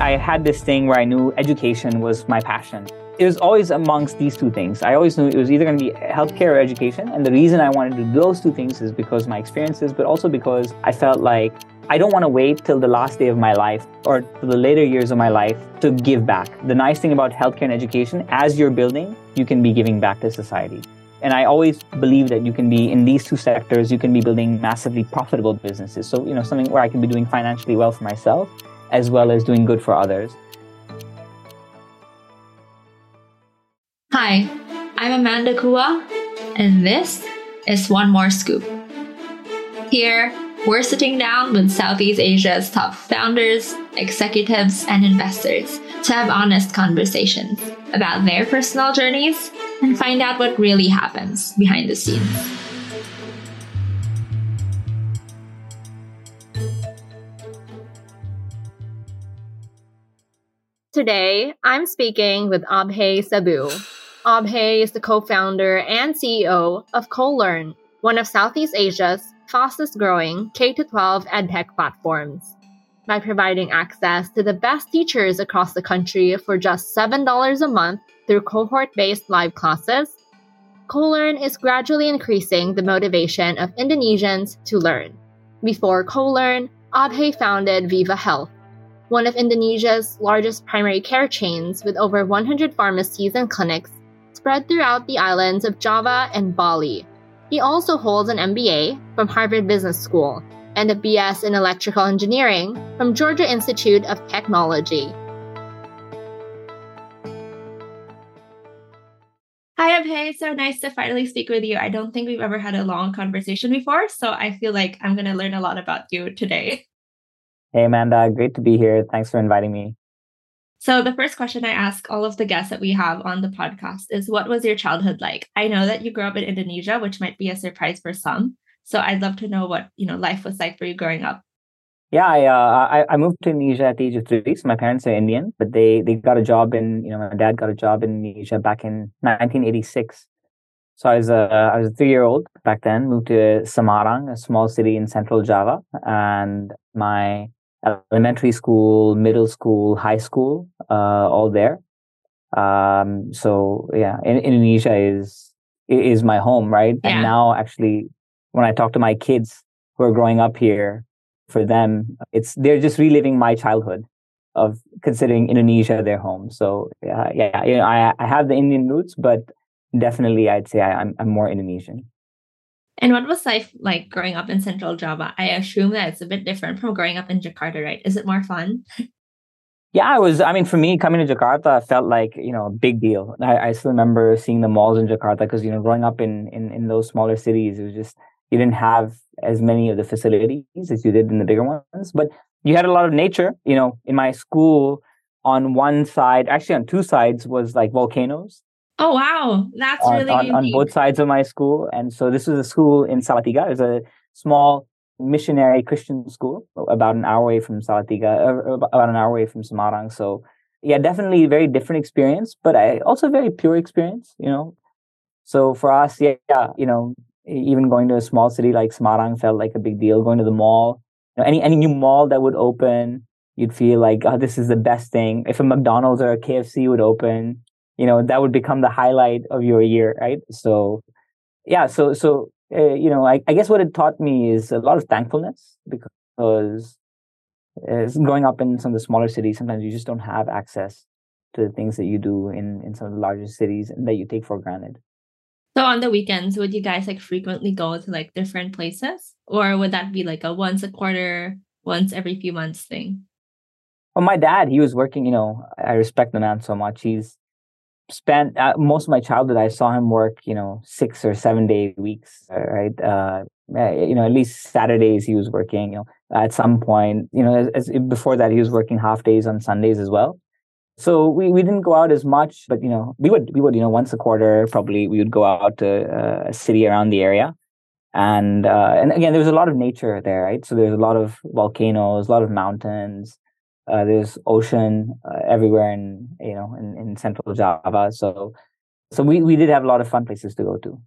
I had this thing where I knew education was my passion. It was always amongst these two things. I always knew it was either going to be healthcare or education. And the reason I wanted to do those two things is because my experiences, but also because I felt like I don't want to wait till the last day of my life or the later years of my life to give back. The nice thing about healthcare and education, as you're building, you can be giving back to society. And I always believe that you can be in these two sectors, you can be building massively profitable businesses. So, you know, something where I can be doing financially well for myself as well as doing good for others. Hi, I'm Amanda Kua, and this is One More Scoop. Here, we're sitting down with Southeast Asia's top founders, executives, and investors to have honest conversations about their personal journeys and find out what really happens behind the scenes. Today, I'm speaking with Abhay Saboo. Abhay is the co-founder and CEO of CoLearn, one of Southeast Asia's fastest growing K-12 edtech platforms. By providing access to the best teachers across the country for just $7 a month through cohort-based live classes, CoLearn is gradually increasing the motivation of Indonesians to learn. Before CoLearn, Abhay founded Viva Health, one of Indonesia's largest primary care chains with over 100 pharmacies and clinics spread throughout the islands of Java and Bali. He also holds an MBA from Harvard Business School and a BS in Electrical Engineering from Georgia Institute of Technology. Hi, Abhay. So nice to finally speak with you. I don't think we've ever had a long conversation before, so I feel like I'm going to learn a lot about you today. Hey, Amanda, great to be here. Thanks for inviting me. So, the first question I ask all of the guests that we have on the podcast is What was your childhood like? I know that you grew up in Indonesia, which might be a surprise for some. So, I'd love to know what you know life was like for you growing up. Yeah, I, uh, I, I moved to Indonesia at the age of three. So my parents are Indian, but they they got a job in you know my dad got a job in Indonesia back in 1986. So I was a I was a three year old back then. Moved to Semarang, a small city in central Java, and my elementary school, middle school, high school, uh, all there. Um, so yeah, in, Indonesia is is my home, right? Yeah. And now, actually, when I talk to my kids who are growing up here, for them, it's they're just reliving my childhood of considering Indonesia their home. So yeah, yeah, you know, I I have the Indian roots, but definitely, I'd say I, I'm I'm more Indonesian. And what was life like growing up in Central Java? I assume that it's a bit different from growing up in Jakarta, right? Is it more fun? Yeah, it was. I mean, for me, coming to Jakarta felt like you know a big deal. I, I still remember seeing the malls in Jakarta because you know growing up in, in in those smaller cities, it was just you didn't have as many of the facilities as you did in the bigger ones, but you had a lot of nature. You know, in my school, on one side, actually on two sides, was like volcanoes, Oh wow, that's on, really on, on, both sides of my school. And so this was a school in Salatiga. It's a small missionary Christian school, about an hour away from Salatiga, uh, about an hour away from Semarang. So yeah, definitely very different experience, but I also very pure experience. You know, so for us, yeah, yeah you know, even going to a small city like Semarang felt like a big deal. Going to the mall, you know, any any new mall that would open, you'd feel like, oh, this is the best thing. If a McDonald's or a KFC would open, you know that would become the highlight of your year right? So yeah so so uh, you know I, I guess what it taught me is a lot of thankfulness because uh, growing up in some of the smaller cities sometimes you just don't have access to the things that you do in in some of the larger cities and that you take for granted. So on the weekends would you guys like frequently go to like different places? Or would that be like a once a quarter once every few months thing? Well my dad he was working you know i respect the man so much. He's spent uh, most of my childhood i saw him work you know six or seven day weeks uh, right? Uh, eh, you know at least saturdays he was working you know at some point you know as, as, before that he was working half days on sundays as well. So we, we didn't go out as much but you know we would we would you know once a quarter probably we would go out to uh, a city around the area. And uh, and again there was a lot of nature there right? So there's a lot of volcanoes a lot of mountains uh, there's ocean uh, everywhere in you know in, in central Java. So so we, we did have a lot of fun places to go to.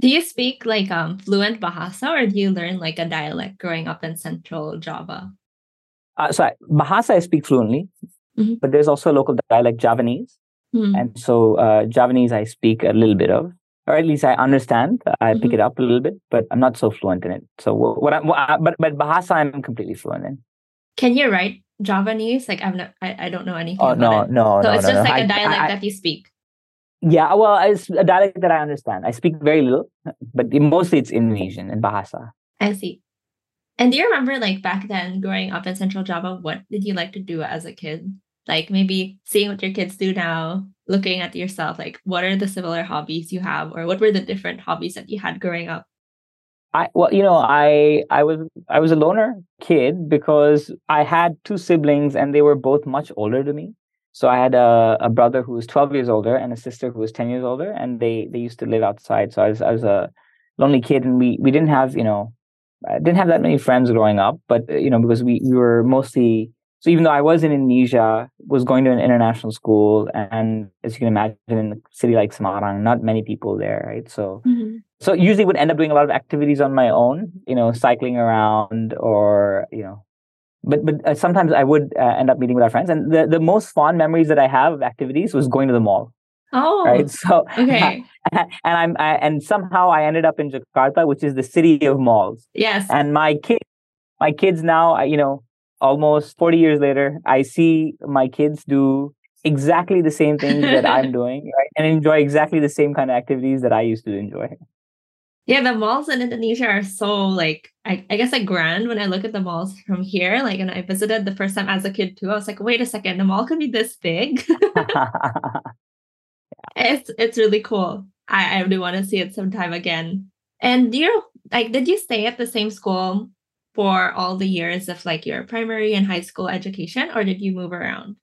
Do you speak like um fluent Bahasa or do you learn like a dialect growing up in central Java? Uh, so I, Bahasa I speak fluently. mm-hmm. but there's also a local dialect Javanese. Mm-hmm. And so uh, Javanese I speak a little bit of, or at least I understand. I pick mm-hmm. it up a little bit, but I'm not so fluent in it. So what, what I, but but Bahasa I'm completely fluent in. Can you write Javanese? Like I've not, I, I don't know anything. Oh no, it. no, so no, it's no, just no. like a dialect I, that you speak. Yeah, well, it's a dialect that I understand. I speak very little, but mostly it's Indonesian and Bahasa. I see. And do you remember, like back then, growing up in Central Java, what did you like to do as a kid? Like maybe seeing what your kids do now, looking at yourself, like what are the similar hobbies you have, or what were the different hobbies that you had growing up? I well, you know, I I was I was a loner kid because I had two siblings and they were both much older than me. So I had a, a brother who was 12 years older and a sister who was 10 years older, and they they used to live outside. So I was I was a lonely kid, and we we didn't have you know I didn't have that many friends growing up, but uh, you know because we we were mostly so even though I was in Indonesia, was going to an international school, and as you can imagine, in a city like Semarang, not many people there, right? So mm-hmm. so usually would end up doing a lot of activities on my own, you know, cycling around or you know but but uh, sometimes I would uh, end up meeting with our friends, and the the most fond memories that I have of activities was going to the mall. Oh, right. So okay, and I'm I, and somehow I ended up in Jakarta, which is the city of malls. Yes. And my kid, my kids now, you know, almost forty years later, I see my kids do exactly the same things that I'm doing, right, and enjoy exactly the same kind of activities that I used to enjoy. Yeah, the malls in Indonesia are so like I, I guess like grand when I look at the malls from here. Like and I visited the first time as a kid too. I was like, wait a second, the mall could be this big. it's it's really cool. I, I really want to see it sometime again. And do you like did you stay at the same school for all the years of like your primary and high school education or did you move around?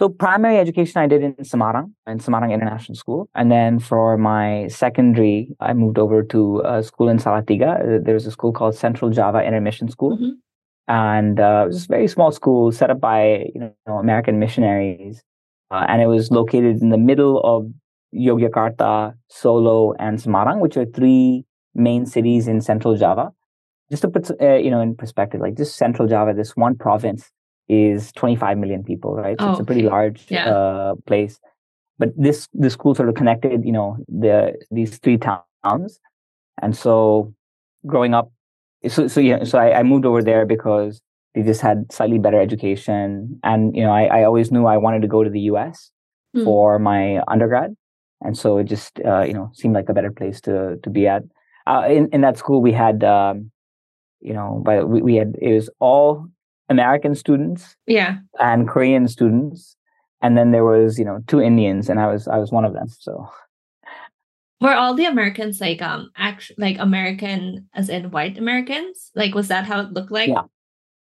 So primary education I did in Semarang, in Semarang International School. And then for my secondary, I moved over to a school in Salatiga. There's a school called Central Java Intermission School. Mm-hmm. And uh, it was a very small school set up by you know American missionaries. Uh, and it was located in the middle of Yogyakarta, Solo, and Semarang, which are three main cities in Central Java. Just to put uh, you know in perspective, like just Central Java, this one province is 25 million people, right? So oh, it's a pretty large yeah. uh, place. But this the school sort of connected, you know, the these three towns, and so growing up, so so yeah, so I, I moved over there because they just had slightly better education, and you know, I, I always knew I wanted to go to the U.S. Hmm. for my undergrad, and so it just uh, you know seemed like a better place to to be at. Uh, in in that school, we had um, you know, but we, we had it was all American students, yeah, and Korean students, and then there was you know two Indians, and I was I was one of them. So were all the Americans like um act like American as in white Americans? Like was that how it looked like? Yeah,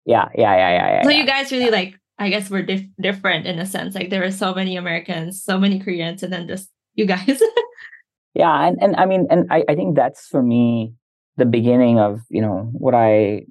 yeah, yeah, yeah, yeah. yeah so yeah. you guys really like I guess we're dif- different in a sense. Like there were so many Americans, so many Koreans, and then just you guys. yeah, and and I mean, and I I think that's for me the beginning of you know what I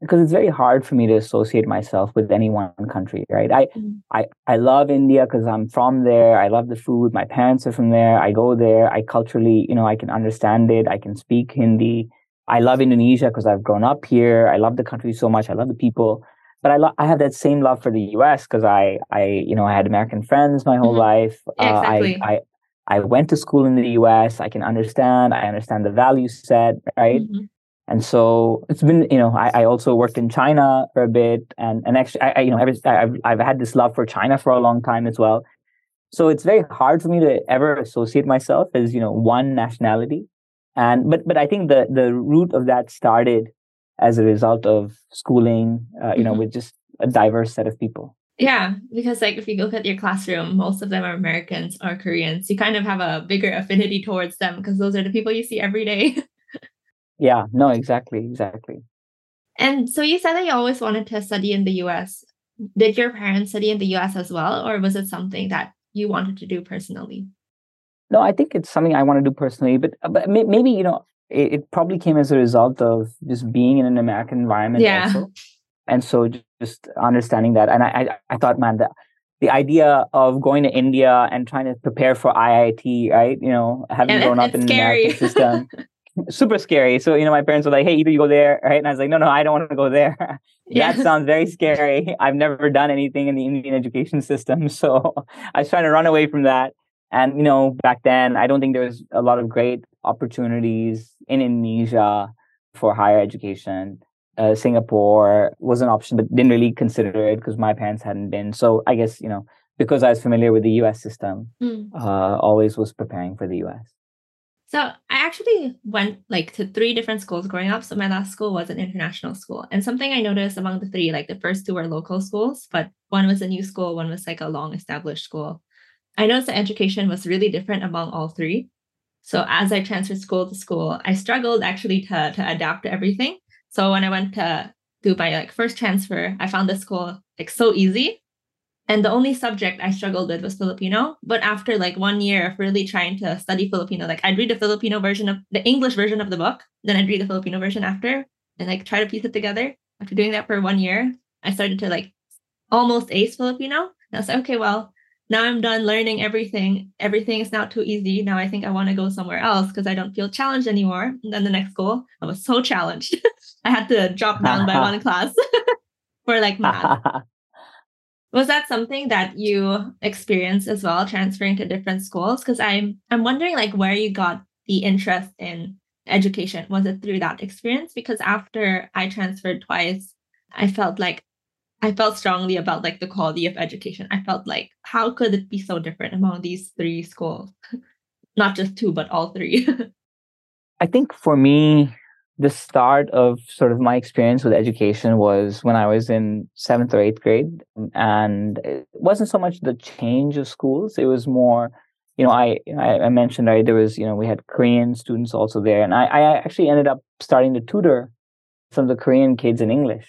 because it's very hard for me to associate myself with any one country right? I mm. i i love india because i'm from there. I love the food. My parents are from there. I go there. I culturally you know i can understand it. I can speak hindi. I love indonesia because i've grown up here. I love the country so much. I love the people. But i lo- i have that same love for the us because i i you know i had american friends my whole mm-hmm. life. Yeah, exactly. uh, i i I went to school in the US. I can understand. I understand the value set, right? Mm-hmm. And so it's been, you know, I, I also worked in China for a bit, and and actually, I, I you know, ever, I've I've had this love for China for a long time as well. So it's very hard for me to ever associate myself as you know one nationality, and but but I think the the root of that started as a result of schooling, uh, you mm-hmm. know, with just a diverse set of people. Yeah, because like if you look at your classroom, most of them are Americans or Koreans. You kind of have a bigger affinity towards them because those are the people you see every day. Yeah, no, exactly, exactly. And so you said that you always wanted to study in the US. Did your parents study in the US as well, or was it something that you wanted to do personally? No, I think it's something I want to do personally, but uh, but maybe you know it, it probably came as a result of just being in an American environment, yeah. Also. And so just understanding that, and I I, I thought, man, that the idea of going to India and trying to prepare for IIT, right? You know, having and grown up in the American system, super scary. So, you know, my parents were like, hey, either you go there, right? And I was like, no, no, I don't want to go there. Yeah. that sounds very scary. I've never done anything in the Indian education system. So I was trying to run away from that. And, you know, back then, I don't think there was a lot of great opportunities in Indonesia for higher education. Uh, Singapore was an option, but didn't really consider it because my parents hadn't been. So I guess, you know, because I was familiar with the US system, Mm. uh, always was preparing for the US. So I actually went like to three different schools growing up. So my last school was an international school. And something I noticed among the three, like the first two were local schools, but one was a new school, one was like a long established school. I noticed the education was really different among all three. So as I transferred school to school, I struggled actually to, to adapt to everything. So when I went to do my like first transfer, I found the school like so easy. And the only subject I struggled with was Filipino. But after like one year of really trying to study Filipino, like I'd read the Filipino version of the English version of the book, then I'd read the Filipino version after and like try to piece it together. After doing that for one year, I started to like almost ace Filipino. And I was like, okay, well, now I'm done learning everything. Everything is now too easy. Now I think I want to go somewhere else because I don't feel challenged anymore. And then the next school, I was so challenged. I had to drop down by one class for like math. Was that something that you experienced as well, transferring to different schools? Because I'm I'm wondering like where you got the interest in education. Was it through that experience? Because after I transferred twice, I felt like I felt strongly about like the quality of education. I felt like how could it be so different among these three schools? Not just two, but all three. I think for me, the start of sort of my experience with education was when I was in seventh or eighth grade. And it wasn't so much the change of schools, it was more, you know, I, I, mentioned, right, there was, you know, we had Korean students also there. And I, I actually ended up starting to tutor some of the Korean kids in English.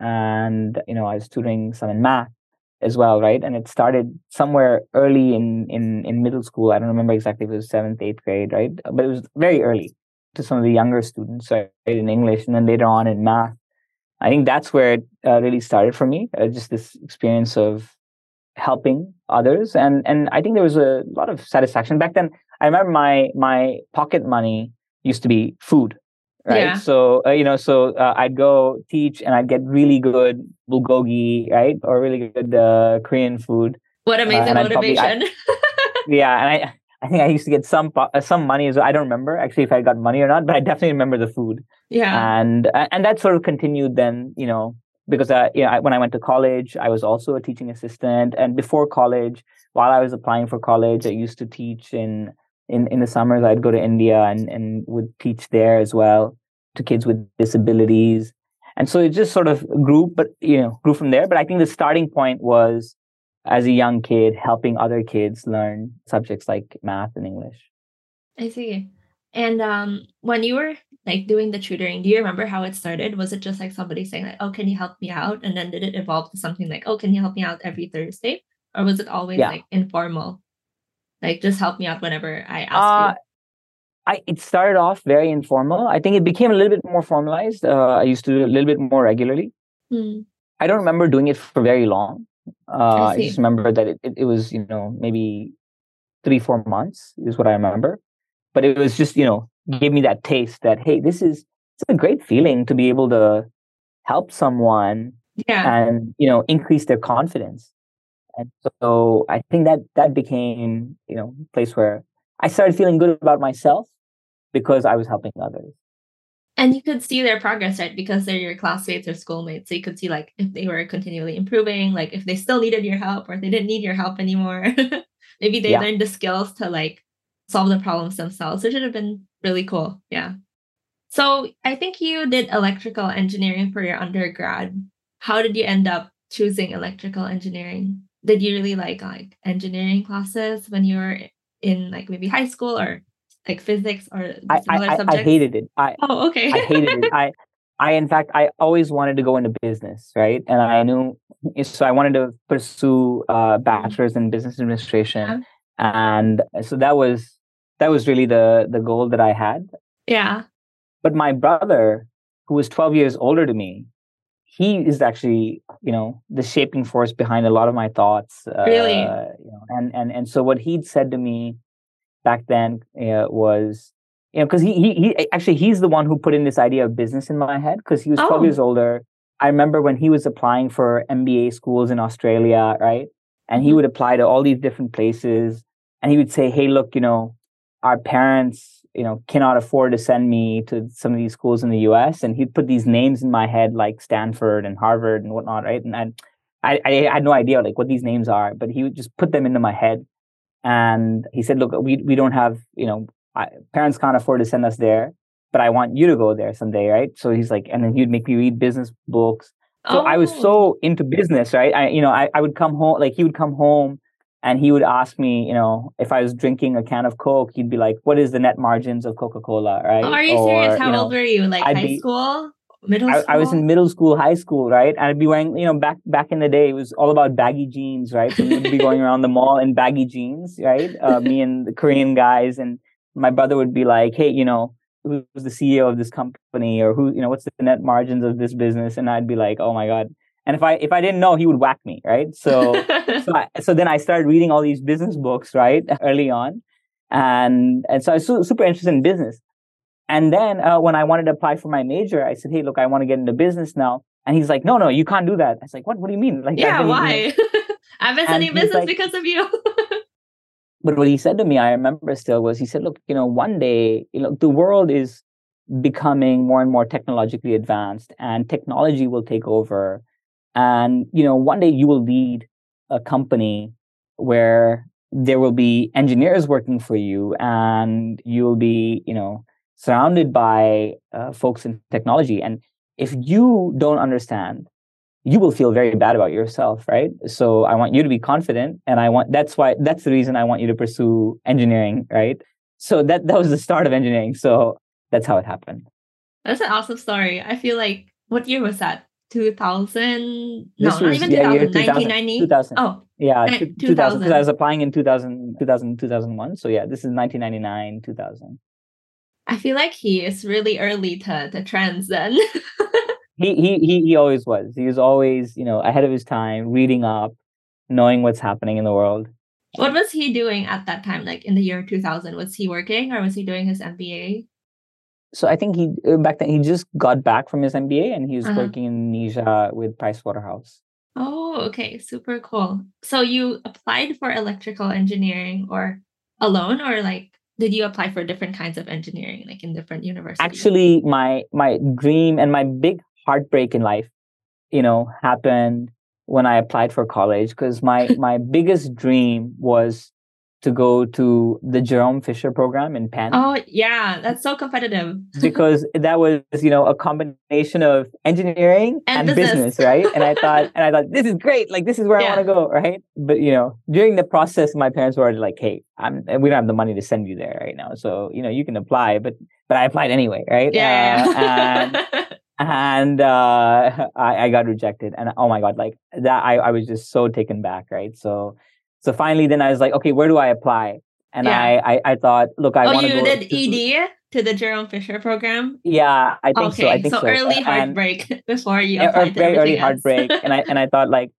And, you know, I was tutoring some in math as well, right? And it started somewhere early in, in, in middle school. I don't remember exactly if it was seventh, eighth grade, right? But it was very early to some of the younger students right, in English, and then later on in math. I think that's where it uh, really started for me. Uh, just this experience of helping others, and and I think there was a lot of satisfaction back then. I remember my my pocket money used to be food, right? Yeah. So uh, you know, so uh, I'd go teach, and I'd get really good bulgogi, right, or really good uh, Korean food. what amazing and I'd probably- I- motivation. Yeah, and I I think I used to get some uh, some money as well. I don't remember actually if I got money or not, but I definitely remember the food yeah. and and that sort of continued then you know because uh, you know, I, when I went to college, I was also a teaching assistant, and before college, while I was applying for college, I used to teach in in in the summers. I'd go to India and and would teach there as well to kids with disabilities, and so it just sort of grew, but you know, grew from there. But I think the starting point was as a young kid helping other kids learn subjects like math and English. I see. And um, when you were like doing the tutoring, do you remember how it started? Was it just like somebody saying like, "Oh, can you help me out?" And then did it evolve to something like, "Oh, can you help me out every Thursday?" Or was it always Yeah. like informal, like just help me out whenever I ask Uh, I it started off very informal. I think it became a little bit more formalized. Uh, I used to do it a little bit more regularly. you? Hmm. I don't remember doing it for very long. Uh, I, see. just remember that it, it, it was you know maybe three four months is what I remember. But it was just you know gave me that taste that hey this is it's a great feeling to be able to help someone Yeah. and you know increase their confidence and so i think that that became you know a place where i started feeling good about myself because i was helping others And you could see their progress, right? Because they're your classmates or schoolmates. So you could see like if they were continually improving, like if they still needed your help or if they didn't need your help anymore. Maybe they Yeah. learned the skills to like solve the problems themselves, which would have been really cool. Yeah. So I think you did electrical engineering for your undergrad. How did you end up choosing electrical engineering? Did you really like like engineering classes when you were in like maybe high school or like physics or I, similar I, I, I subjects? hated it. I Oh, okay. i hated it. I i in fact i always wanted to go into business right? And i knew so i wanted to pursue uh bachelor's in business administration. And so that was that was really the the goal that i had. Yeah. but my brother who was 12 years older to me he is actually you know the shaping force behind a lot of my thoughts uh, Really? you know, and and and so what he'd said to me back then uh, was you know, because he, he he actually he's the one who put in this idea of business in my head because he was 12 Oh. years older. I remember when he was applying for MBA schools in Australia, right? And he Mhm. would apply to all these different places, and he would say, "Hey, look, you know, our parents, you know, cannot afford to send me to some of these schools in the U.S." And he'd put these names in my head, like Stanford and Harvard and whatnot, right? And I, I, I had no idea like what these names are, but he would just put them into my head. And he said, "Look, we we don't have, you know, I, parents can't afford to send us there, but I want you to go there someday, right?" So he's like, and then he'd make me read business books. So I was Oh. so into business, right? I, you know, I, I would come home, like he would come home and he would ask me, you know, if I was drinking a can of Coke, he'd be like, what is the net margins of Coca-Cola, right? Oh, are you Or, serious? How you know, old were you? Like I'd high be- school? Middle I, school? I was in middle school, high school, right? And I'd be wearing, you know, back back in the day, it was all about baggy jeans, right? So we'd be going around the mall in baggy jeans, right? Uh, me and the Korean guys, and my brother would be like, "Hey, you know, who's the CEO of this company, or who, you know, what's the net margins of this business?" And I'd be like, "Oh my god!" And if I if I didn't know, he would whack me, right? So so, I, so then I started reading all these business books, right, early on, and and so I was su- super interested in business. And then uh, when I wanted to apply for my major, I said, "Hey, look, I want to get into business now." And he's like, "No, no, you can't do that." I was like, "What? What do you mean?" Like, yeah, been, you know- why? I've been studying business like- because of you. But what he said to me, I remember still, was he said, "Look, you know, one day, you know, the world is becoming more and more technologically advanced, and technology will take over, and you know, one day you will lead a company where there will be engineers working for you, and you will be, you know, surrounded by uh, folks in technology, and if you don't understand." you will feel very bad about yourself right so i want you to be confident and i want that's why that's the reason i want you to pursue engineering right so that that was the start of engineering so that's how it happened That's an awesome story. I feel like what year was that? 2000? No, This not even yeah, 2000. year 2000, 1990? 2000. Oh, yeah uh, two- 2000 because 2000. i was applying in 2000 2000 2001 so yeah this is 1999 2000 I feel like he is really early to the trends then. he he he he always was he was always you know ahead of his time reading up knowing what's happening in the world what was he doing at that time, like in the year 2000? Was he working or was he doing his MBA? So I think he uh, back then he just got back from his MBA and he was Uh-huh. working in Indonesia with Price Waterhouse. Oh, okay. Super cool. So you applied for electrical engineering or alone or like did you apply for different kinds of engineering like in different universities? Actually, my my dream and my big heartbreak in life, you know, happened when I applied for college because my my biggest dream was to go to the Jerome Fisher program in Penn. Oh, yeah, that's so competitive. because that was you know a combination of engineering And and, business. business. right and i thought and i thought this is great like this is where Yeah. i want to go right but you know during the process my parents were like hey i'm we don't have the money to send you there right now so you know you can apply but but i applied anyway right Yeah. Uh, and and uh I, I got rejected and oh my god like that I, I was just so taken back right so so finally then i was like okay where do i apply? And Yeah. I, I i thought look i oh, want to you did to- ED to the Jerome Fisher program? yeah i think okay, so i think so, early And- heartbreak before you yeah, applied to very early else. heartbreak. And i and i thought like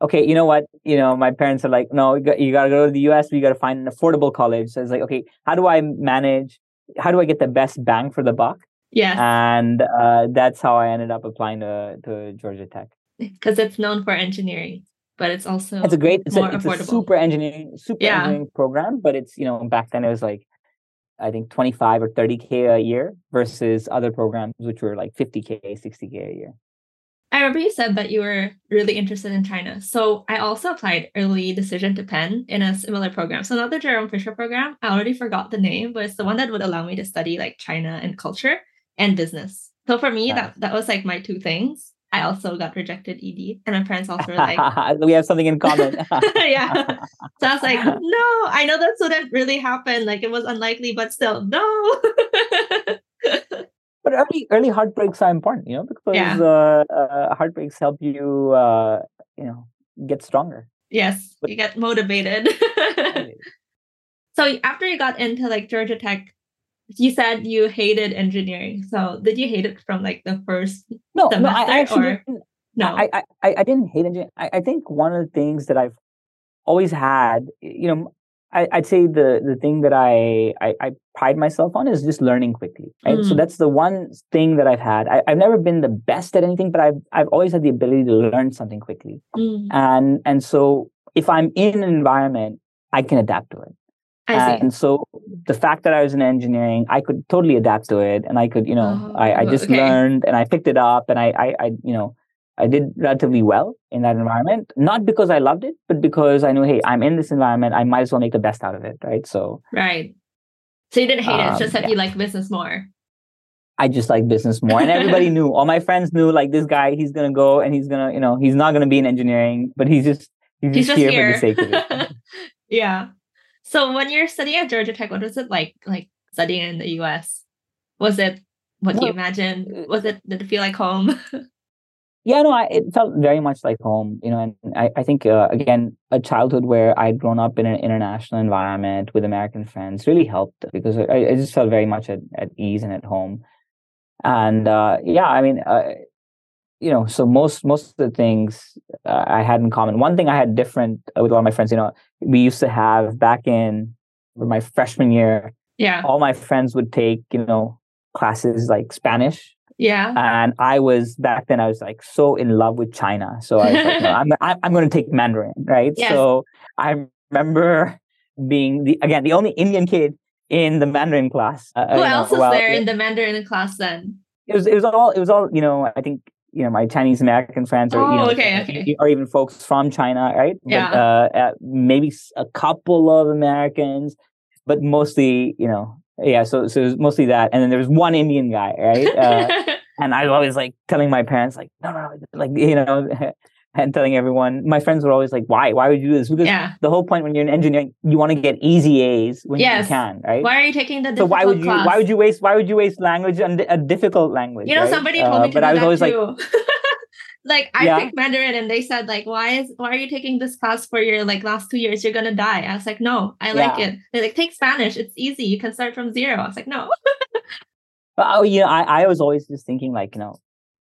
okay you know what? You know my parents are like no you got to go to the us we got to find an affordable college. So it's like okay how do i manage how do i get the best bang for the buck? Yes, and uh, that's how i ended up applying to, to georgia tech. Because it's known for engineering, but it's also it's a great it's, a, it's a super engineering super Yeah. engineering program but it's you know back then it was like i think 25 or 30k a year versus other programs which were like 50k 60k a year I remember you said that you were really interested in China. So I also applied early decision to Penn in a similar program. So not the Jerome Fisher program. I already forgot the name, but it's the one that would allow me to study like China and culture and business. So for me, Nice. that that was like my two things. I also got rejected ED, and my parents also were like, we have something in common yeah. So I was like, no, I know that wouldn't really happen. Like it was unlikely, but still, no. but early early heartbreaks are important you know because Yeah. uh, uh, heartbreaks help you uh, you know get stronger yes, you get motivated. so after you got into like Georgia Tech, you said you hated engineering. So did you hate it from like the first? no no I, Semester actually No. I, I I I didn't hate engineering I, I think one of the things that I've always had you know I, would say the the thing that I, I, I pride myself on is just learning quickly. Right. Mm. So that's the one thing that I've had. I, have never been the best at anything, but I've I've always had the ability to learn something quickly. Mm. And and so if I'm in an environment, I can adapt to it. And so the fact that I was in engineering, I could totally adapt to it, and I could, you know, oh, I, I just okay. learned and I picked it up, and I, I, I, you know, I did relatively well in that environment. Not because I loved it, but because I knew, hey, I'm in this environment, I might as well make the best out of it, right? So right. So you didn't hate um, it; just that yeah. you like business more. I just like business more, and everybody knew. All my friends knew, like this guy, he's gonna go and he's gonna, you know, he's not gonna be in engineering, but he's just he's, he's just, just here, here for the sake of it. yeah. So when you're studying at Georgia Tech, what was it like like studying in the US? Was it what no. you imagined? Uh, was it did it feel like home? yeah, no, I, it felt very much like home, you know, and I, I think uh, again, a childhood where I'd grown up in an international environment with American friends really helped because I, I just felt very much at, at ease and at home. And uh, yeah, I mean, uh, you know, so most most of the things uh, I had in common. One thing I had different with a lot of my friends, you know, we used to have back in my freshman year. Yeah. All my friends would take, you know, classes like Spanish. Yeah. And I was back then. I was like so in love with China. So I was like, no, I'm I'm, going to take Mandarin, right? Yes. So I remember being the again the only Indian kid in the Mandarin class. Uh, Who else know, was well, there in the Mandarin class then? It was it was all it was all you know. I think you know my Chinese American friends or oh, you know okay, okay. or even folks from China, right? Yeah. But, uh, maybe a couple of Americans, but mostly you know yeah. So so it was mostly that, and then there was one Indian guy, right? Uh, and I was always like telling my parents like no no, no like you know. and telling everyone, my friends were always like, "Why? Why would you do this?" Because yeah. the whole point when you're in engineering, you want to get easy A's when yes. you can, right? Why are you taking the so why would you class? why would you waste why would you waste language on a difficult language? You know, right? somebody told uh, me to but I was always too. like. like I yeah. picked Mandarin and they said like why is why are you taking this class for your like last two years you're gonna die I was like no I like it they're like take Spanish it's easy you can start from zero I was like no oh you know I, I was always just thinking like you know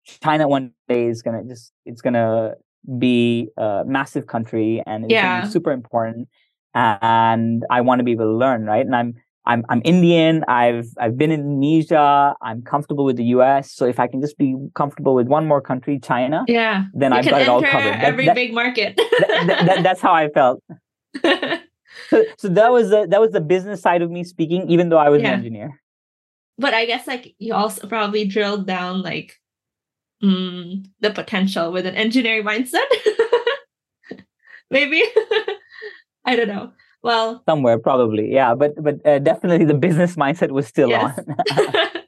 China one day is gonna just it's gonna be a massive country and it's yeah. super important and I want to be able to learn right and I'm I'm I'm Indian. I've I've been in Indonesia. I'm comfortable with the U.S. So if I can just be comfortable with one more country, China, yeah, then you I've got it all covered. every that, big market. that, that, that's how I felt. so so that was the that was the business side of me speaking, even though I was yeah. an engineer. But I guess like you also probably drilled down like mm, the potential with an engineering mindset. Maybe I don't know. Well, somewhere probably, yeah. But but uh, definitely the business mindset was still yes. on.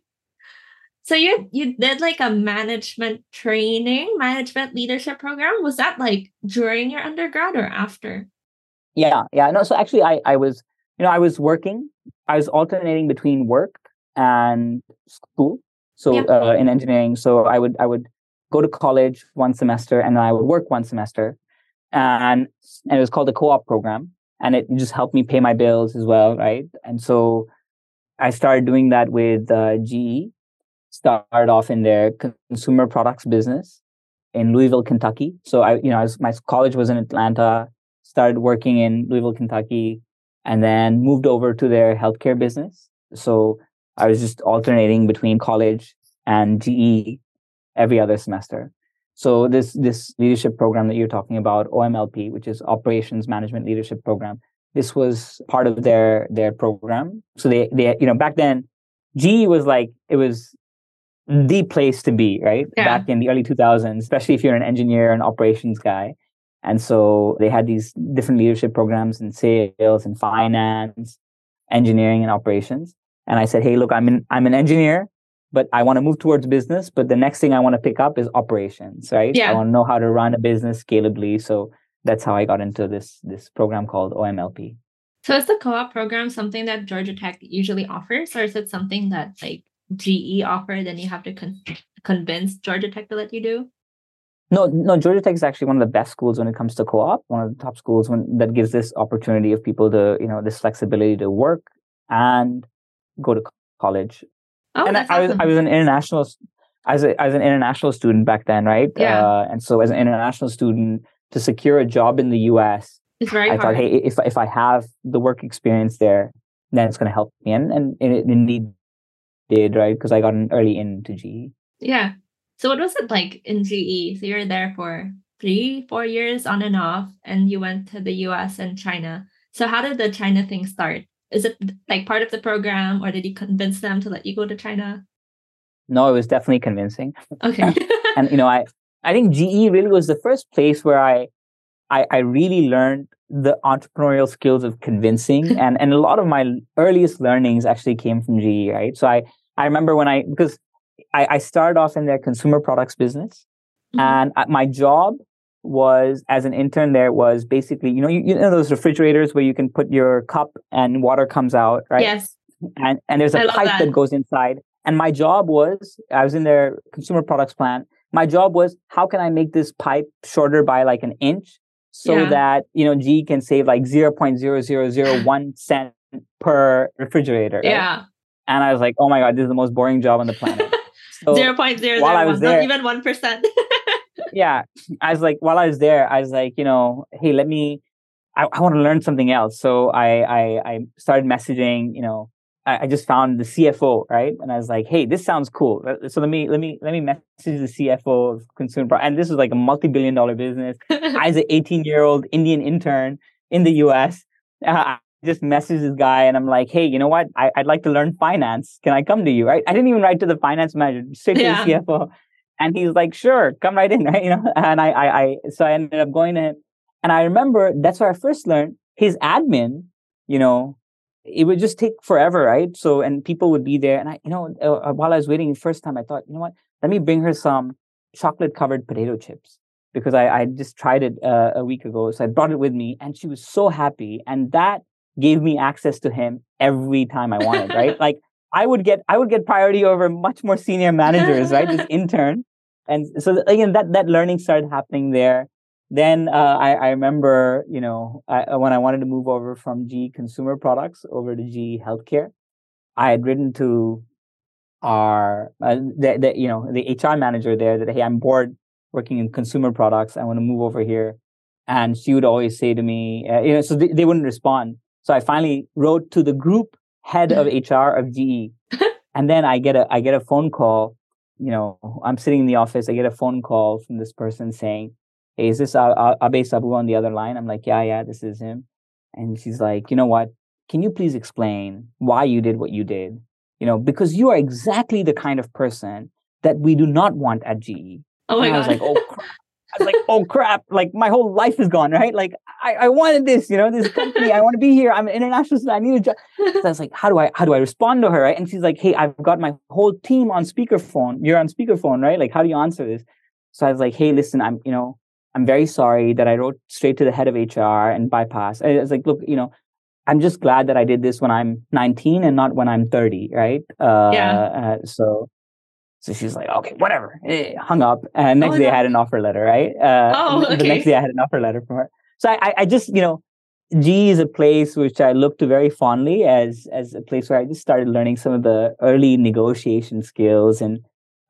so you you did like a management training, management leadership program. Was that like during your undergrad or after? Yeah, yeah. No, so actually, I I was you know I was working. I was alternating between work and school. So yeah. uh, in engineering, so I would I would go to college one semester and then I would work one semester, and and it was called the co-op program and it just helped me pay my bills as well, right? And so I started doing that with uh, GE. Started off in their consumer products business in Louisville, Kentucky. So I, you know, I was, my college was in Atlanta. Started working in Louisville, Kentucky, and then moved over to their healthcare business. So I was just alternating between college and GE every other semester. So this this leadership program that you're talking about, OMLP, which is Operations Management Leadership Program, this was part of their their program. So they they you know back then, GE was like it was the place to be, right? Yeah. Back in the early 2000s, especially if you're an engineer and operations guy. And so they had these different leadership programs in sales and finance, engineering and operations. And I said, hey, look, I'm an I'm an engineer but I want to move towards business. But the next thing I want to pick up is operations, right? Yeah. I want to know how to run a business scalably. So that's how I got into this this program called OMLP. So is the co-op program something that Georgia Tech usually offers, or is it something that like GE offered and you have to con- convince Georgia Tech to let you do? No, no. Georgia Tech is actually one of the best schools when it comes to co-op. One of the top schools when that gives this opportunity of people to, you know, this flexibility to work and go to college Oh, and I, awesome. I, was I was an international as a, as an international student back then, right? Yeah. Uh, and so as an international student to secure a job in the U.S., it's very I hard. thought, hey, if if I have the work experience there, then it's going to help me, and and it indeed did, right? Because I got an early into GE. Yeah. So what was it like in GE? So you were there for three, four years on and off, and you went to the US and China. So how did the China thing start? Is it like part of the program, or did you convince them to let you go to China? No, it was definitely convincing. Okay. and you know, I I think GE really was the first place where I I, I really learned the entrepreneurial skills of convincing, and and a lot of my earliest learnings actually came from GE, right? So I I remember when I because I, I started off in their consumer products business, mm-hmm. and my job was as an intern there was basically you know you, you know those refrigerators where you can put your cup and water comes out right? Yes. And and there's a pipe that. that. goes inside. And my job was i was in their consumer products plant. My job was how can i make this pipe shorter by like an inch so yeah. that you know GE can save like 0.0001 cent per refrigerator right? yeah. And i was like oh my god this is the most boring job on the planet. So 0.001 while I was there, not even 1% yeah, I was like, while I was there, I was like, you know, hey, let me, I, I want to learn something else. So I, I, I started messaging, you know, I, I, just found the CFO, right? And I was like, hey, this sounds cool. So let me, let me, let me message the CFO of Consumer Pro. And this was like a multi-billion dollar business. I was an 18 year old Indian intern in the US. Uh, I just messaged this guy and I'm like, hey, you know what? I, would like to learn finance. Can I come to you? Right? I didn't even write to the finance manager, straight to yeah. the CFO. And he's like, sure, come right in, right? You know, and I, I, I, so I ended up going to him. And I remember that's where I first learned his admin, you know, it would just take forever, right? So, and people would be there. And I, you know, uh, uh while I was waiting the first time, I thought, you know what, let me bring her some chocolate covered potato chips because I, I just tried it uh, a week ago. So I brought it with me and she was so happy. And that gave me access to him every time I wanted, right? Like I would get I would get priority over much more senior managers, right? This intern, and so again that that learning started happening there. Then uh, I, I remember, you know, I, uh, when I wanted to move over from GE Consumer Products over to GE Healthcare, I had written to our uh, the, the you know the HR manager there that hey, I'm bored working in consumer products. I want to move over here, and she would always say to me, uh, you know, so they, they wouldn't respond. So I finally wrote to the group head of HR of GE. and then I get a I get a phone call. You know, I'm sitting in the office. I get a phone call from this person saying, "Hey, is this Abe Saboo on the other line?" I'm like, "Yeah, yeah, this is him." And she's like, "You know what? Can you please explain why you did what you did? You know, because you are exactly the kind of person that we do not want at GE." Oh my and god! I was like, "Oh." Was like, oh crap, like my whole life is gone, right? Like I, I wanted this, you know, this company, I want to be here. I'm an international student. I need a job. So I was like, how do I how do I respond to her? Right? And she's like, hey, I've got my whole team on speakerphone. You're on speakerphone, right? Like, how do you answer this? So I was like, hey, listen, I'm, you know, I'm very sorry that I wrote straight to the head of HR and bypass. I was like, look, you know, I'm just glad that I did this when I'm 19 and not when I'm 30, right? Uh, yeah. Uh, so so she's like, okay, whatever. Eh, hung up. And next oh, day no. I had an offer letter, right? Uh, oh, okay. The next day I had an offer letter from her. So I, I just, you know, GE is a place which I look to very fondly as as a place where I just started learning some of the early negotiation skills and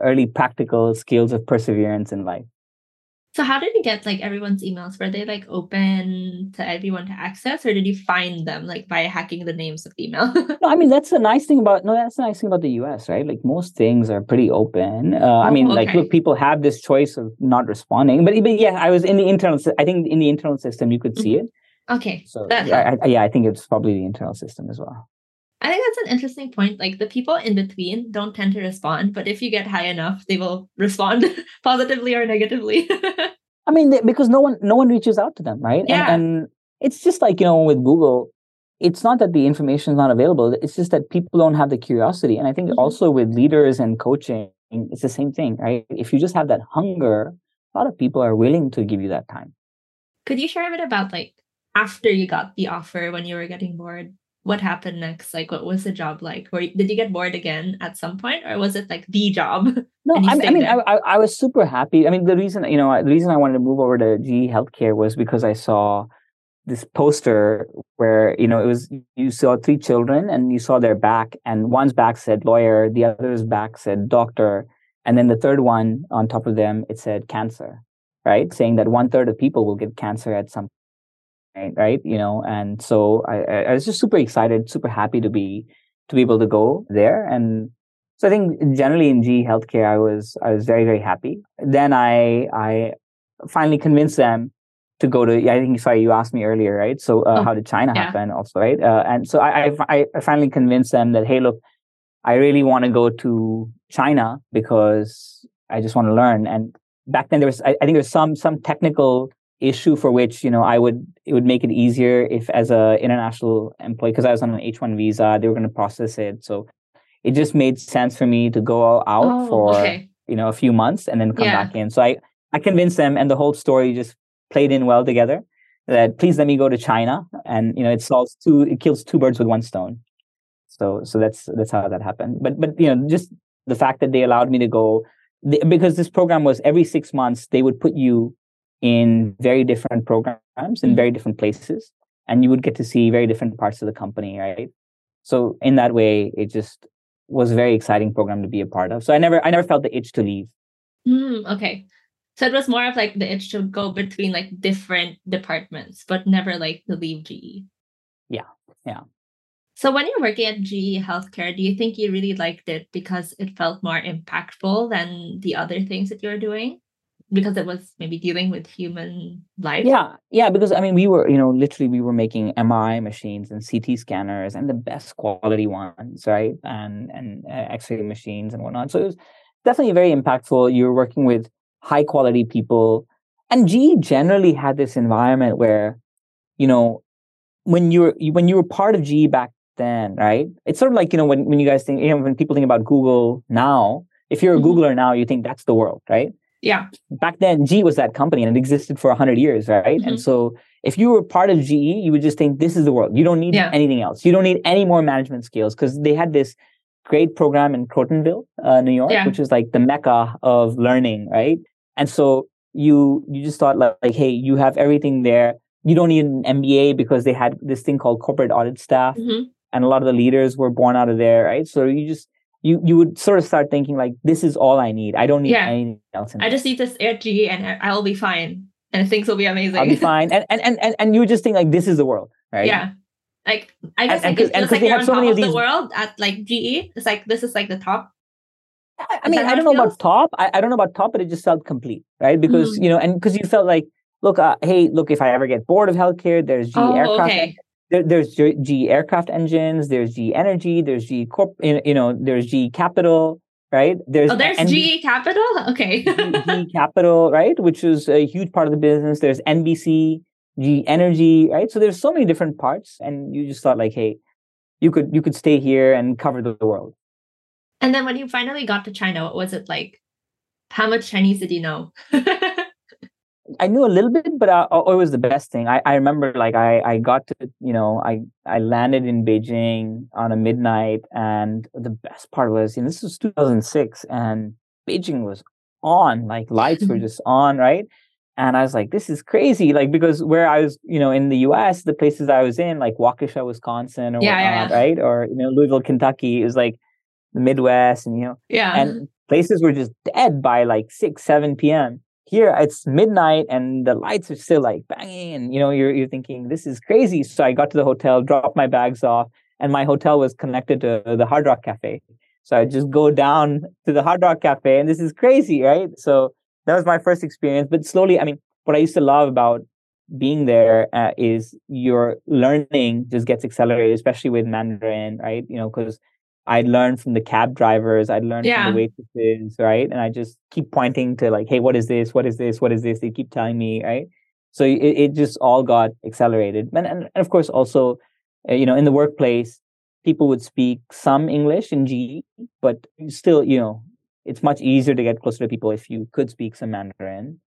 early practical skills of perseverance in life. So how did you get like everyone's emails? Were they like open to everyone to access, or did you find them like by hacking the names of email? no, I mean that's the nice thing about no, that's the nice thing about the U.S. Right? Like most things are pretty open. Uh, oh, I mean, okay. like look, people have this choice of not responding, but, but yeah, I was in the internal. I think in the internal system you could see mm-hmm. it. Okay. So yeah I, yeah, I think it's probably the internal system as well. I think that's an interesting point. Like the people in between don't tend to respond, but if you get high enough, they will respond positively or negatively. I mean, they, because no one no one reaches out to them, right? Yeah. And, and it's just like you know with Google, it's not that the information is not available. It's just that people don't have the curiosity. And I think mm-hmm. also with leaders and coaching, it's the same thing, right? If you just have that hunger, a lot of people are willing to give you that time. Could you share a bit about like after you got the offer when you were getting bored? What happened next? Like, what was the job like? Were, did you get bored again at some point, or was it like the job? No, I, I, mean, I, I, was super happy. I mean, the reason you know, the reason I wanted to move over to GE Healthcare was because I saw this poster where you know it was you saw three children and you saw their back, and one's back said lawyer, the other's back said doctor, and then the third one on top of them it said cancer, right? Saying that one third of people will get cancer at some right? You know, and so I, I was just super excited, super happy to be to be able to go there. And so I think generally in GE Healthcare, I was I was very very happy. Then I I finally convinced them to go to. I think sorry, you asked me earlier, right? So uh, oh, how did China yeah. happen, also, right? Uh, and so I, I I finally convinced them that hey, look, I really want to go to China because I just want to learn. And back then there was I, I think was some some technical issue for which you know I would it would make it easier if as a international employee because I was on an H one visa they were going to process it. So it just made sense for me to go out oh, for okay. you know a few months and then come yeah. back in. So I I convinced them and the whole story just played in well together that please let me go to China. And you know it solves two it kills two birds with one stone. So so that's that's how that happened. But but you know just the fact that they allowed me to go because this program was every six months they would put you in very different programs in mm-hmm. very different places and you would get to see very different parts of the company right? So in that way it just was a very exciting program to be a part of. So i never i never felt the itch to leave. Mm, okay. So it was more of like the itch to go between like different departments but never like to leave ge yeah yeah. So when you're working at GE Healthcare, do you think you really liked it because it felt more impactful than the other things that you're doing? Because it was maybe dealing with human life? Yeah. Yeah. Because I mean, we were, you know, literally we were making MRI machines and CT scanners and the best quality ones, right? And and uh, X-ray machines and whatnot. So it was definitely very impactful. You're working with high quality people. And GE generally had this environment where, you know, when you were when you were part of GE back then, right? It's sort of like, you know, when, when you guys think, you know, when people think about Google now, if you're a mm-hmm. Googler now, you think that's the world, right? Yeah. Back then, GE was that company and it existed for 100 years, right? Mm-hmm. And so if you were part of GE, you would just think this is the world. You don't need yeah. anything else. You don't need any more management skills because they had this great program in Crotonville, uh, New York, yeah. which is like the mecca of learning, right? And so you you just thought like, like, hey, you have everything there. You don't need an MBA because they had this thing called corporate audit staff. Mm-hmm and a lot of the leaders were born out of there, right? So you just you you would sort of start thinking like, this is all I need. I don't need yeah. anything else. I just need this AirG and I'll be fine, and things will be amazing. I'll be fine, and and and and you would just think like, this is the world, right? Yeah. Like I just and, think and, it's just like you're on so top of these... the world at like GE. It's like this is like the top. I, I mean, I don't know about top. I, I don't know about top, but it just felt complete, right? Because mm-hmm. you know, and because you felt like, look, uh, hey, look, if I ever get bored of healthcare, there's GE oh, aircraft. Okay there, there's GE aircraft engines, there's GE Energy, there's GE Corp, you know, there's GE Capital, right? There's oh, there's GE Capital, okay. GE Capital, right, which is a huge part of the business. There's NBC, GE Energy, right? So there's so many different parts, and you just thought like, hey, you could you could stay here and cover the world. And then when you finally got to China, what was it like? How much Chinese did you know? I knew a little bit, but uh, it was the best thing. I, I remember like I, I got to, you know, I, I landed in Beijing on a midnight and the best part was, you know, this was 2006 and Beijing was on, like lights were just on, right? And I was like, this is crazy. Like, because where I was, you know, in the US, the places I was in, like Waukesha, Wisconsin or yeah, whatnot, yeah. right? Or, you know, Louisville, Kentucky, it was like the Midwest and, you know, yeah. And places were just dead by like 6, 7 p.m here it's midnight and the lights are still like banging and you know you're you're thinking this is crazy. So i got to the hotel dropped my bags off and my hotel was connected to the hard rock cafe. So i just go down to the hard rock cafe and this is crazy right? So that was my first experience but slowly i mean what i used to love about being there uh, is your learning just gets accelerated especially with mandarin right? You know because I'd learn from the cab drivers, I'd learn yeah. from the waitresses, right? And I just keep pointing to like, hey, what is this? What is this? What is this? They keep telling me, right? So it, it just all got accelerated. And, and, and of course, also, uh, you know, in the workplace, people would speak some English in GE, but still, you know, it's much easier to get closer to people if you could speak some Mandarin.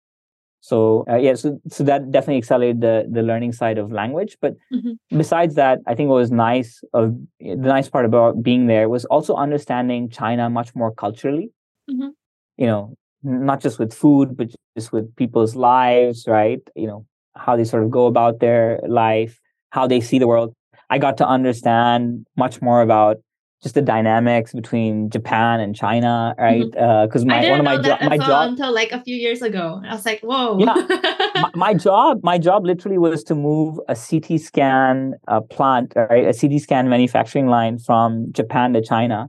So uh, yeah, so so that definitely accelerated the the learning side of language. But mm-hmm. besides that, I think what was nice of the nice part about being there was also understanding China much more culturally. Mm-hmm. You know, not just with food, but just with people's lives, right? You know, how they sort of go about their life, how they see the world. I got to understand much more about just the dynamics between Japan and China, right? Because mm-hmm. uh, my one of my jo- my job until like a few years ago, I was like, whoa. yeah, my, job, my job literally was to move a CT scan uh, plant, right, a CT scan manufacturing line from Japan to China.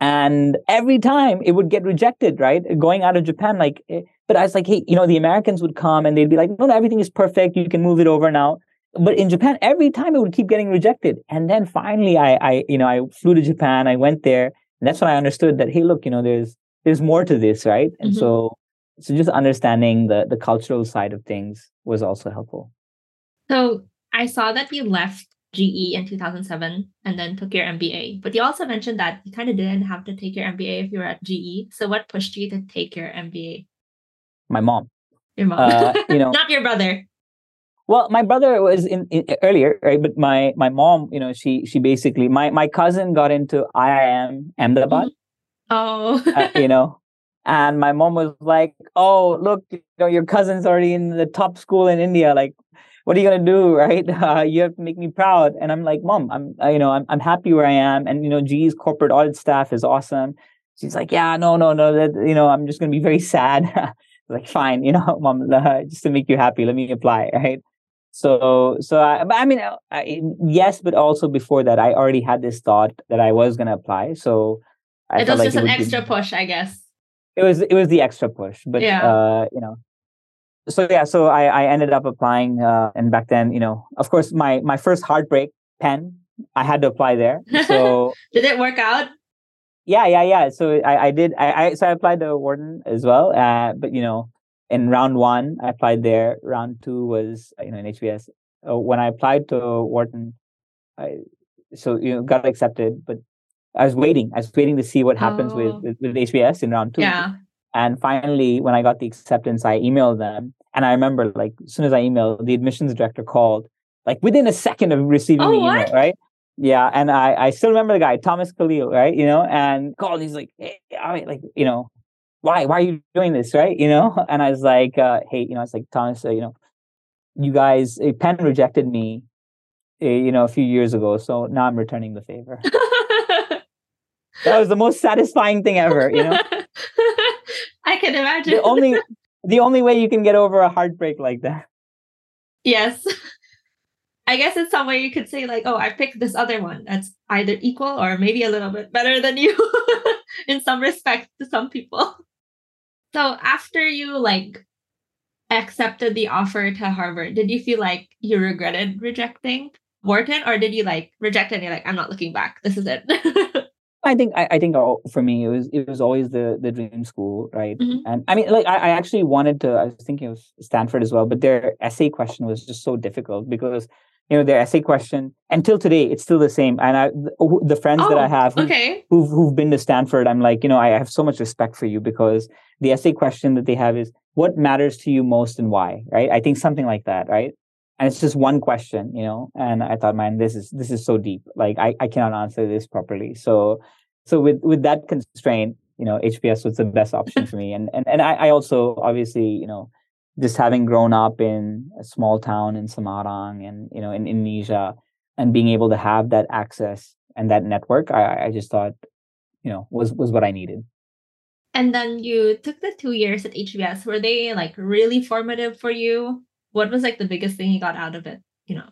And every time it would get rejected, right? Going out of Japan, like, eh, but I was like, hey, you know, the Americans would come and they'd be like, no, no, everything is perfect. You can move it over now. But in Japan, every time it would keep getting rejected. And then finally, I, I, you know, I flew to Japan. I went there. And that's when I understood that, hey, look, you know, there's, there's more to this, right? And mm-hmm. so, so just understanding the, the cultural side of things was also helpful. So I saw that you left GE in 2007 and then took your MBA. But you also mentioned that you kind of didn't have to take your MBA if you were at GE. So what pushed you to take your MBA? My mom. Your mom. Uh, you know, not your brother. Well, my brother was in, in, earlier, right? But my my mom, you know, she she basically my my cousin got into IIM Ahmedabad. Mm-hmm. Oh, uh, you know, and my mom was like, "Oh, look, you know, your cousin's already in the top school in India. Like, what are you gonna do, right? Uh, you have to make me proud." And I'm like, "Mom, I'm, uh, you know, I'm, I'm happy where I am, and you know, GE's corporate audit staff is awesome." She's like, "Yeah, no, no, no, that, you know, I'm just gonna be very sad." like, fine, you know, mom, uh, just to make you happy, let me apply, right? So, so I, I mean, uh, I, yes, but also before that, I already had this thought that I was gonna apply. So, I it was like just it an extra be, push, I guess. It was, it was the extra push, but yeah. uh, you know, so yeah, so I, I ended up applying, uh, and back then, you know, of course, my my first heartbreak Penn I had to apply there. So did it work out? Yeah, yeah, yeah. So I, I did. I, I so I applied to Wharton as well. Uh, but you know, in round one, I applied there. Round two was you know in HBS. Uh, when I applied to Wharton, I so you know got accepted, but I was waiting. I was waiting to see what happens oh. with, with, with HBS in round two. Yeah. And finally, when I got the acceptance, I emailed them. And I remember, like, as soon as I emailed, the admissions director called, like, within a second of receiving oh, the email, what? right? Yeah. And I, I still remember the guy, Thomas Caleel, right? You know, and called. He's like, hey, I like, you know, why? Why are you doing this, right? You know? And I was like, uh, hey, you know, it's like, Thomas, uh, you know, you guys, uh, Penn rejected me, uh, you know, a few years ago. So now I'm returning the favor. that was the most satisfying thing ever, you know? I can imagine. The only the only way you can get over a heartbreak like that. Yes. I guess in some way you could say like, oh, I picked this other one that's either equal or maybe a little bit better than you in some respect to some people. So after you like accepted the offer to Harvard, did you feel like you regretted rejecting Wharton or did you like reject it and you're like, I'm not looking back. This is it. I think I, I think for me it was it was always the the dream school, right? Mm-hmm. And I mean, like I, I actually wanted to. I was thinking of Stanford as well, but their essay question was just so difficult because you know their essay question until today it's still the same. And I the friends oh, that I oh, have who've, okay. who've who've been to Stanford, I'm like, you know, I have so much respect for you because the essay question that they have is what matters to you most and why, right? I think something like that, right? and it's just one question you know and i thought man this is this is so deep like i, I cannot answer this properly so so with with that constraint you know hbs was the best option for me and and, and I, I also obviously you know just having grown up in a small town in Semarang and you know in Indonesia and being able to have that access and that network I, I just thought you know was was what I needed. And then you took the two years at HBS. Were they like really formative for you? what was like the biggest thing you got out of it you know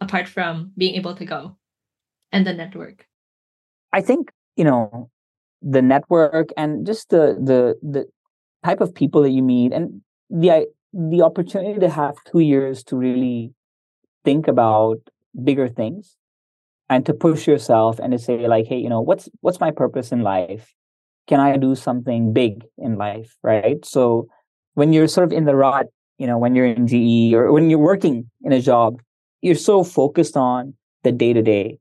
apart from being able to go and the network i think you know the network and just the the the type of people that you meet and the the opportunity to have two years to really think about bigger things and to push yourself and to say like hey you know what's what's my purpose in life? Can i do something big in life? Right? So when you're sort of in the rut you know when you're in ge or when you're working in a job you're so focused on the day to day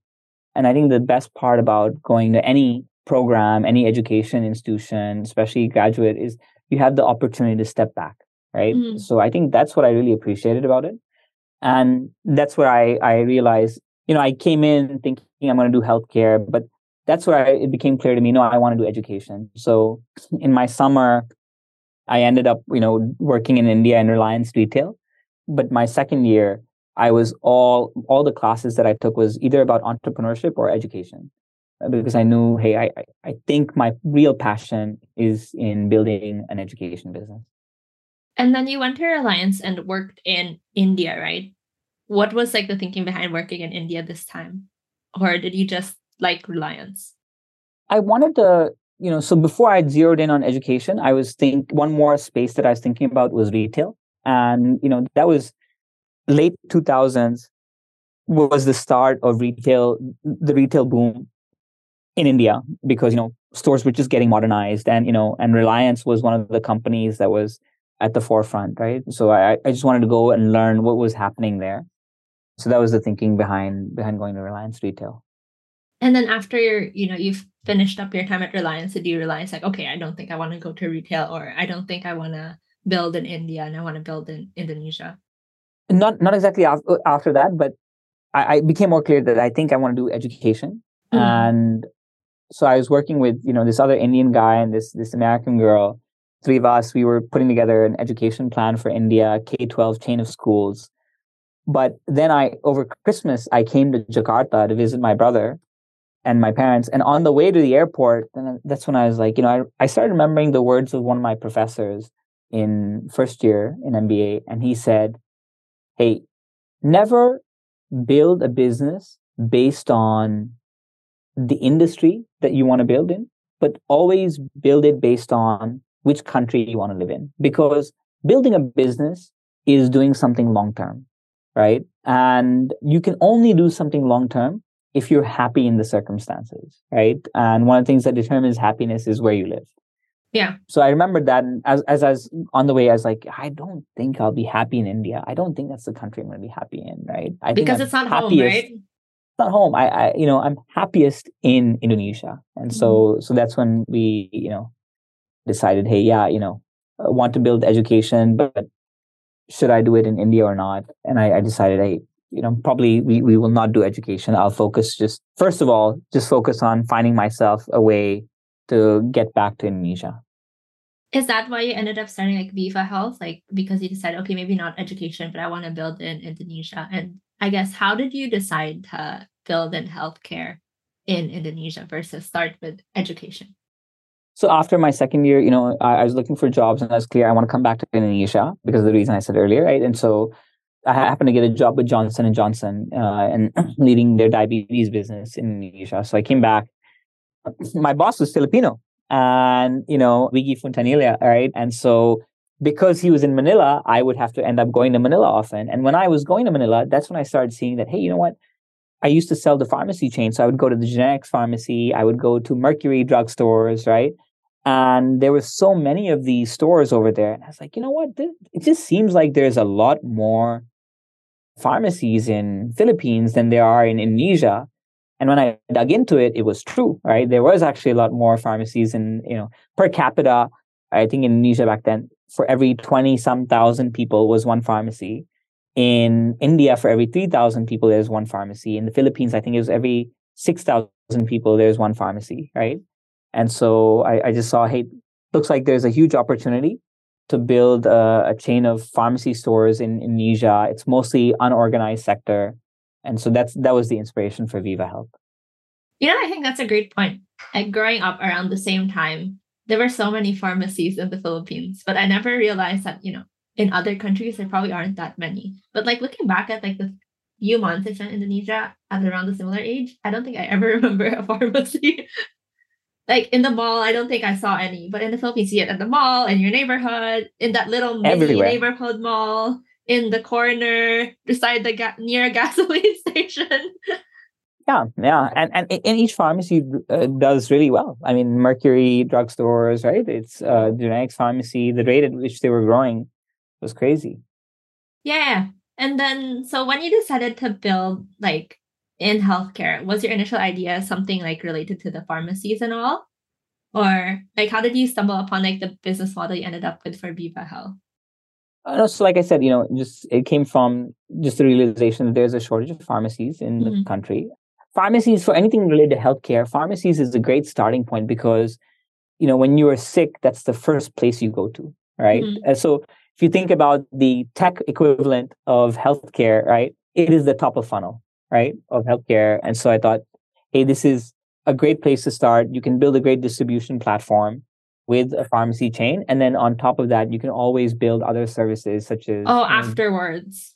and i think the best part about going to any program any education institution especially graduate is you have the opportunity to step back right mm-hmm. so i think that's what i really appreciated about it and that's where i i realized you know i came in thinking i'm going to do healthcare but that's where I, it became clear to me no i want to do education so in my summer I ended up, you know, working in India in Reliance Retail. But my second year, I was all all the classes that I took was either about entrepreneurship or education, uh, because I knew, hey, I I think my real passion is in building an education business. And then you went to Reliance and worked in India, right? What was like the thinking behind working in India this time? Or did you just like Reliance? I wanted to, you know, so before I zeroed in on education, I was think one more space that I was thinking about was retail. And, you know, that was late 2000s was the start of retail, the retail boom in India because, you know, stores were just getting modernized and, you know, and Reliance was one of the companies that was at the forefront, right? So I, I just wanted to go and learn what was happening there. So that was the thinking behind behind going to Reliance Retail. And then after you're, you know, you've finished up your time at Reliance, did you realize like, okay, I don't think I want to go to retail or I don't think I want to build in India and I want to build in Indonesia? Not not exactly after, after that, but I, I, became more clear that I think I want to do education. Mm-hmm. And so I was working with, you know, this other Indian guy and this this American girl three of us, we were putting together an education plan for India, K 12 chain of schools. But then I, over Christmas, I came to Jakarta to visit my brother and my parents. And on the way to the airport, and that's when I was like, you know, I, I started remembering the words of one of my professors in first year in MBA. And he said, Hey, never build a business based on the industry that you want to build in, but always build it based on which country you want to live in. Because building a business is doing something long term right? And you can only do something long term if you're happy in the circumstances right? And one of the things that determines happiness is where you live. Yeah. So i remember that and as, as i was on the way i was like i don't think i'll be happy in india. I don't think that's the country i'm going to be happy in right? I because it's not happiest, home right? It's not home. I, I you know i'm happiest in indonesia. And mm-hmm. so so that's when we you know decided, hey, yeah, you know, I want to build education, but should I do it in India or not? And I, I decided, hey, you know, probably we, we will not do education. I'll focus just, first of all, just focus on finding myself a way to get back to Indonesia. Is that why you ended up starting like Viva Health? Like because you decided, okay, maybe not education, but I want to build in Indonesia. And I guess how did you decide to build in healthcare in Indonesia versus start with education? So after my second year, you know, I, I, was looking for jobs and I was clear I want to come back to Indonesia because of the reason I said earlier, right? And so I happened to get a job with Johnson and Johnson uh, and leading their diabetes business in Indonesia. So I came back. My boss was Filipino, and you know, Wiggy Fontanilla, right? And so because he was in Manila, I would have to end up going to Manila often. And when I was going to Manila, that's when I started seeing that, hey, you know what? I used to sell the pharmacy chain. So I would go to the generics pharmacy, I would go to Mercury drugstores, right? And there were so many of these stores over there. And I was like, you know what? It just seems like there's a lot more pharmacies in Philippines than there are in Indonesia. And when I dug into it, it was true, right? There was actually a lot more pharmacies in, you know, per capita. I think in Indonesia back then, for every 20 some thousand people was one pharmacy. In India, for every 3,000 people, there's one pharmacy. In the Philippines, I think it was every 6,000 people, there's one pharmacy, right? And so I, I just saw, hey, looks like there's a huge opportunity to build a, a, chain of pharmacy stores in Indonesia. It's mostly unorganized sector. And so that's that was the inspiration for Viva Health. Know, I think that's a great point. Like growing up around the same time, there were so many pharmacies in the Philippines, but I never realized that, you know, in other countries there probably aren't that many. But like looking back at like the few months I spent in Indonesia at around a similar age, I don't think I ever remember a pharmacy like in the mall, I don't think I saw any, but in the Philippines, you see it at the mall, in your neighborhood, in that little mini neighborhood mall, in the corner, beside the ga- near a gasoline station. yeah, yeah, and and in each pharmacy uh, does really well. I mean, Mercury drugstores, right? It's uh, generics pharmacy. The rate at which they were growing was crazy. Yeah, and then so when you decided to build like in healthcare, was your initial idea something like related to the pharmacies and all? Or like how did you stumble upon like the business model you ended up with for Viva Health? Uh, so like I said, you know, just it came from just the realization that there's a shortage of pharmacies in mm-hmm. the country. Pharmacies for anything related to healthcare, pharmacies is a great starting point because, you know, when you are sick, that's the first place you go to, right? Mm-hmm. So if you think about the tech equivalent of healthcare, right, it is the top of funnel right, of healthcare. And so I thought, hey, this is a great place to start. You can build a great distribution platform. with a pharmacy chain. And then on top of that, you can always build other services such as Oh, afterwards.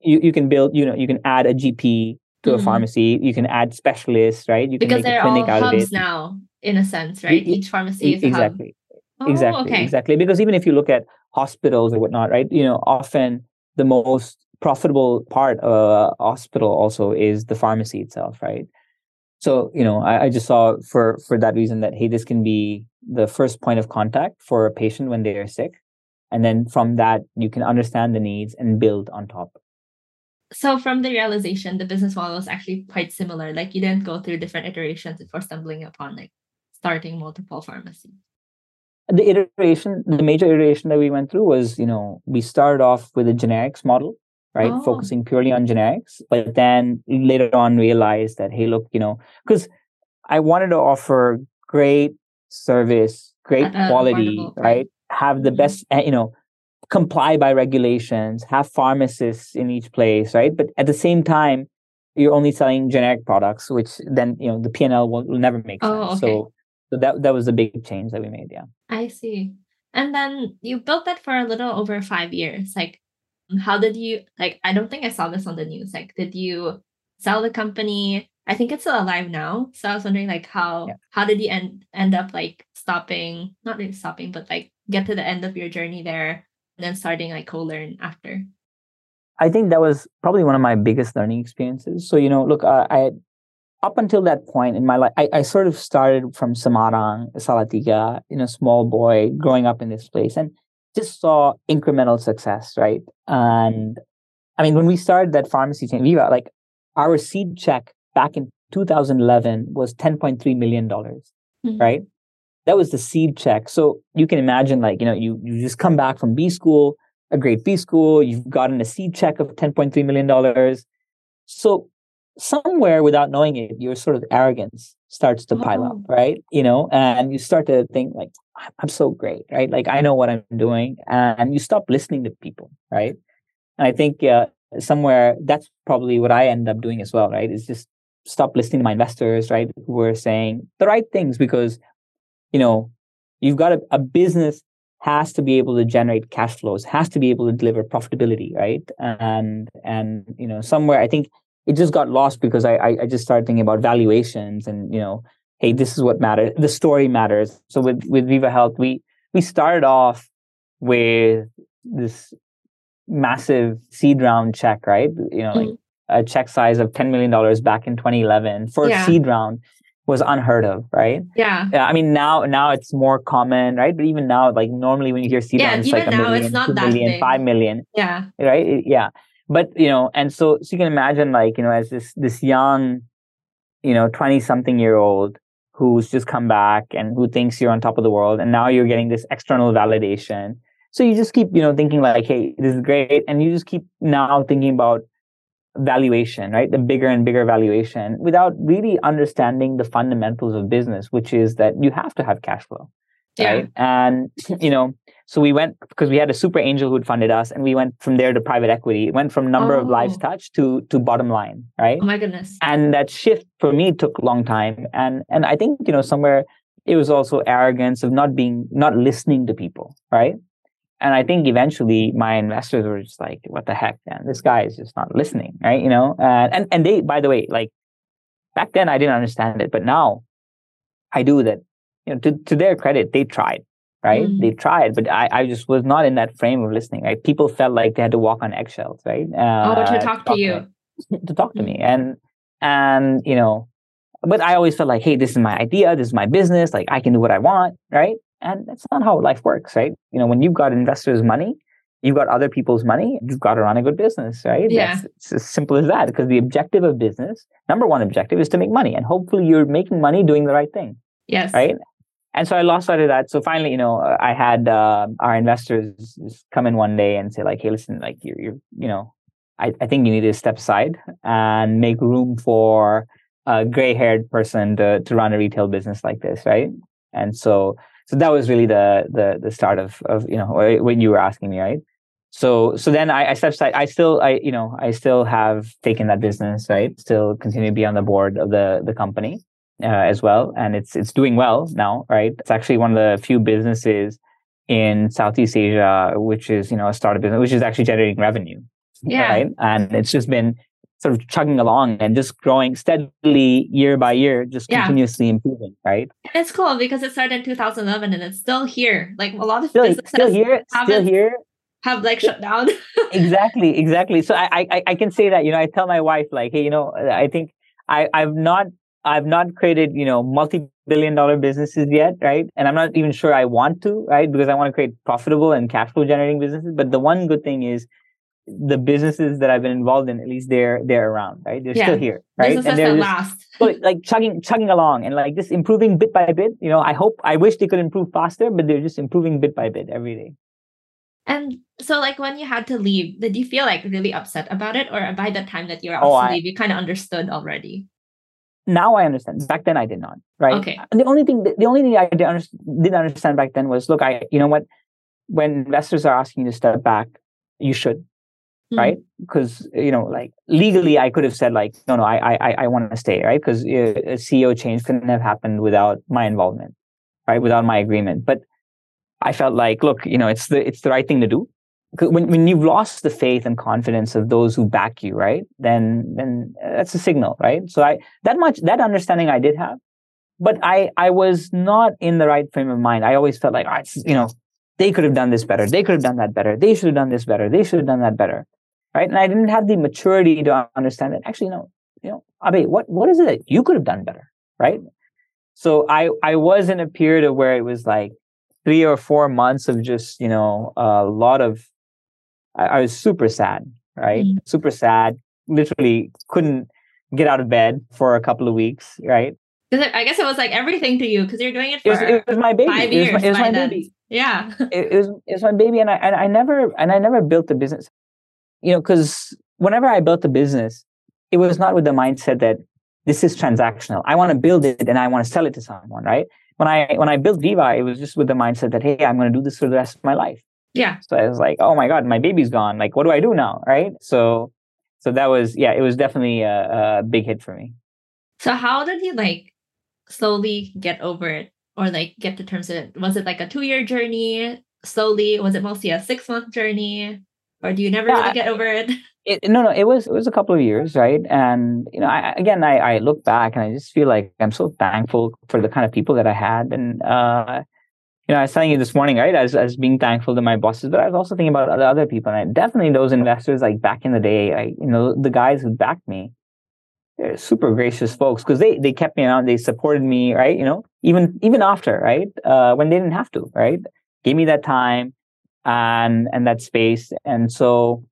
You, you can build, you know, you can add a GP to mm-hmm. a pharmacy. You can add specialists, right? You can because they're all hubs now, in a sense, right? E- Each pharmacy is exactly. Oh, exactly. Okay. Exactly. Because even if you look at hospitals or whatnot, right? You know, often the most profitable part of a hospital also is the pharmacy itself, right? So, you know, I, I just saw for for that reason that hey, this can be the first point of contact for a patient when they are sick. And then from that, you can understand the needs and build on top. So from the realization, the business model is actually quite similar. Like you didn't go through different iterations before stumbling upon like starting multiple pharmacies the iteration the major iteration that we went through was you know we started off with a generics model right? Oh. focusing purely on generics but then later on realized that hey look you know because i wanted to offer great service great quality right. have the mm-hmm. best eh, you know comply by regulations have pharmacists in each place right? But at the same time you're only selling generic products which then you know the p&l will, will never make oh, sense. Okay. so so that that was a big change that we made yeah. I see. And then you built that for a little over five years like how did you like i don't think i saw this on the news like did you sell the company? I think it's still alive now so i was wondering like how yeah. how did you end end up like stopping not really stopping but like get to the end of your journey there and then starting like CoLearn after? I think that was probably one of my biggest learning experiences. So you know look uh, i up until that point in my life, I, I sort of started from Semarang, Salatiga, you know, small boy growing up in this place and just saw incremental success, right? And I mean, when we started that pharmacy chain, Viva, like our seed check back in 2011 was $10.3 million, mm-hmm. right? That was the seed check. So you can imagine, like, you know, you, you just come back from B school, a great B school, you've gotten a seed check of $10.3 million. So somewhere without knowing it, your sort of arrogance starts to pile up, oh. right? You know, and you start to think like, I'm so great, right? Like I know what I'm doing, and you stop listening to people, right? And I think uh, somewhere that's probably what I end up doing as well, right? Is just stop listening to my investors, right? Who are saying the right things because, you know, you've got a, a business has to be able to generate cash flows, has to be able to deliver profitability, right? And and you know, somewhere I think it just got lost because I, I, I just started thinking about valuations and you know hey this is what matters the story matters. So with with viva health we we started off with this massive seed round check right? You know like mm-hmm. a check size of 10 million dollars back in 2011 for yeah. a seed round was unheard of right? Yeah. Yeah i mean now now it's more common right? But even now like normally when you hear seed yeah, round it's like a now, million, it's not two that million, five million yeah. right? Yeah. But you know and so so you can imagine like you know as this this young you know 20 something year old who's just come back and who thinks you're on top of the world and now you're getting this external validation. So you just keep you know thinking like hey this is great and you just keep now thinking about valuation right? The bigger and bigger valuation without really understanding the fundamentals of business which is that you have to have cash flow yeah. right? And you know so we went because we had a super angel who'd funded us, and we went from there to private equity. It went from number oh. of lives oh. touched to to bottom line, right? Oh my goodness! And that shift for me took a long time, and and I think you know somewhere it was also arrogance of not being not listening to people, right? And I think eventually my investors were just like, "What the heck, man? This guy is just not listening, right?" You know, and and and they, by the way, like back then I didn't understand it, but now I do that. You know, to to their credit, they tried right? Mm. They tried, but I, I just was not in that frame of listening. Right? People felt like they had to walk on eggshells, right? Uh, oh, to talk to, to you, me, to talk to me, and and you know, but I always felt like, hey, this is my idea, this is my business, like I can do what I want, right? And that's not how life works, right? You know, when you've got investors' money, you've got other people's money, you've got to run a good business, right? Yeah. That's, it's as simple as that. Because the objective of business, number one objective, is to make money, and hopefully you're making money doing the right thing. Yes. Right and so I lost sight of that. So finally, you know, I had uh, our investors come in one day and say, like, "Hey, listen, like, you're, you're you know, I, I think you need to step aside and make room for a gray-haired person to to run a retail business like this, right?" And so, so that was really the the the start of of you know when you were asking me, right? So so then I, I stepped aside. I still I you know I still have taken that business, right? Still continue to be on the board of the the company uh, as well, and it's it's doing well now, right? It's actually one of the few businesses in Southeast Asia, which is you know a startup business, which is actually generating revenue. Yeah. Right. And it's just been sort of chugging along and just growing steadily year by year, just Yeah. continuously improving. Right. It's cool because it started in 2011 and it's still here. Like a lot of Still, businesses still here. Still here. have like shut down. exactly exactly so I, I i can say that you know i tell my wife like hey you know i think i i've not i've not created you know multi-billion dollar businesses yet right? And i'm not even sure i want to right? Because i want to create profitable and cash flow generating businesses. But the one good thing is the businesses that i've been involved in at least they're they're around right? They're Yeah. still here right? Businesses they're that just last. so, like chugging chugging along and like just improving bit by bit you know? I hope i wish they could improve faster but they're just improving bit by bit every day. And so, like, when you had to leave, did you feel like really upset about it, or by the time that you were Oh, asked to I- leave, you kind of understood already? Now I understand. Back then I did not. Right. Okay. And the only thing, the only thing I didn't understand back then was, look, I, you know what, when investors are asking you to step back, you should, Hmm. right? Because you know, like legally, I could have said, like, no, no, I, I, I want to stay, right? Because a CEO change couldn't have happened without my involvement, right? Without my agreement. But I felt like, look, you know, it's the, it's the right thing to do. When, when you've lost the faith and confidence of those who back you, right? Then, then uh, that's a signal, right? So I, that much that understanding I did have, but I I was not in the right frame of mind. I always felt like ah, you know they could have done this better, they could have done that better, they should have done this better, they should have done that better, right? And I didn't have the maturity to understand that. Actually, no, you know, Abe, what what is it that you could have done better, right? So I I was in a period of where it was like three or four months of just you know a lot of I, I was super sad, right? Mm. Super sad. Literally couldn't get out of bed for a couple of weeks, right? it- I guess it was like everything to you because you're doing it It for was, it was my baby. five it was my, it was my baby. Yeah. It, it was it was my baby, and I and I never and I never built a business. You know, because whenever I built a business, it was not with the mindset that this is transactional. I want to build it and I want to sell it to someone, right? When I when I built Viva, it was just with the mindset that hey, I'm going to do this for the rest of my life. Yeah. So I was like, oh my god, my baby's gone. Like, what do I do now, right? So so that was yeah, it was definitely a, a big hit for me. So how did you like slowly get over it or like get to terms with it? Was it like a two year journey? Slowly? Was it mostly a six month journey? Or do you never Yeah, really get over it? it, no, no, it was it was a couple of years, right? And you know, I, again, I, I look back and I just feel like I'm so thankful for the kind of people that I had, and uh, you know, I was telling you this morning, right? As as being thankful to my bosses, but I was also thinking about other other people, and I, definitely those investors, like back in the day, I you know, the guys who backed me, they're super gracious folks because they they kept me around, they supported me, right? You know, even even after, right, uh, when they didn't have to, right, gave me that time and and that space, and so.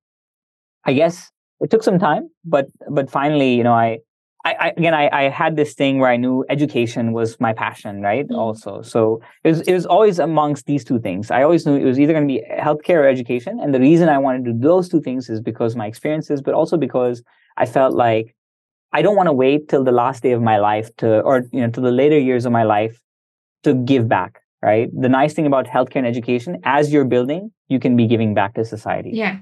I guess it took some time, but but finally, you know, I, I, I again, I, I had this thing where I knew education was my passion, right? Mm. Also, so it was it was always amongst these two things. I always knew it was either going to be healthcare or education, and the reason I wanted to do those two things is because my experiences, but also because I felt like I don't want to wait till the last day of my life to, or you know, to the later years of my life to give back. Right. The nice thing about healthcare and education, as you're building, you can be giving back to society Yeah.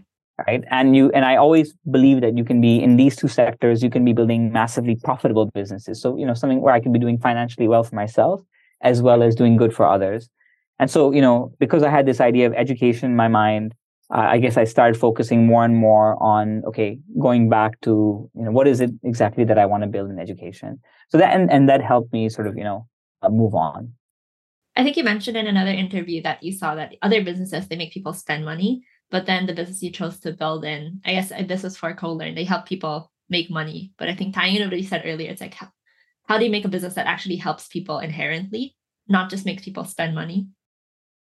Right? And you and i always believe that you can be in these two sectors you can be building massively profitable businesses. So you know something where i can be doing financially well for myself as well as doing good for others. And so you know because i had this idea of education in my mind uh, i guess i started focusing more and more on okay going back to you know what is it exactly that i want to build in education? So that and, and that helped me sort of you know uh, move on. I think you mentioned in another interview that you saw that other businesses they make people spend money, but then the business you chose to build in, I guess uh, this was for CoLearn, they help people make money. But I think tying into what you said earlier, it's like how, how do you make a business that actually helps people inherently, not just makes people spend money?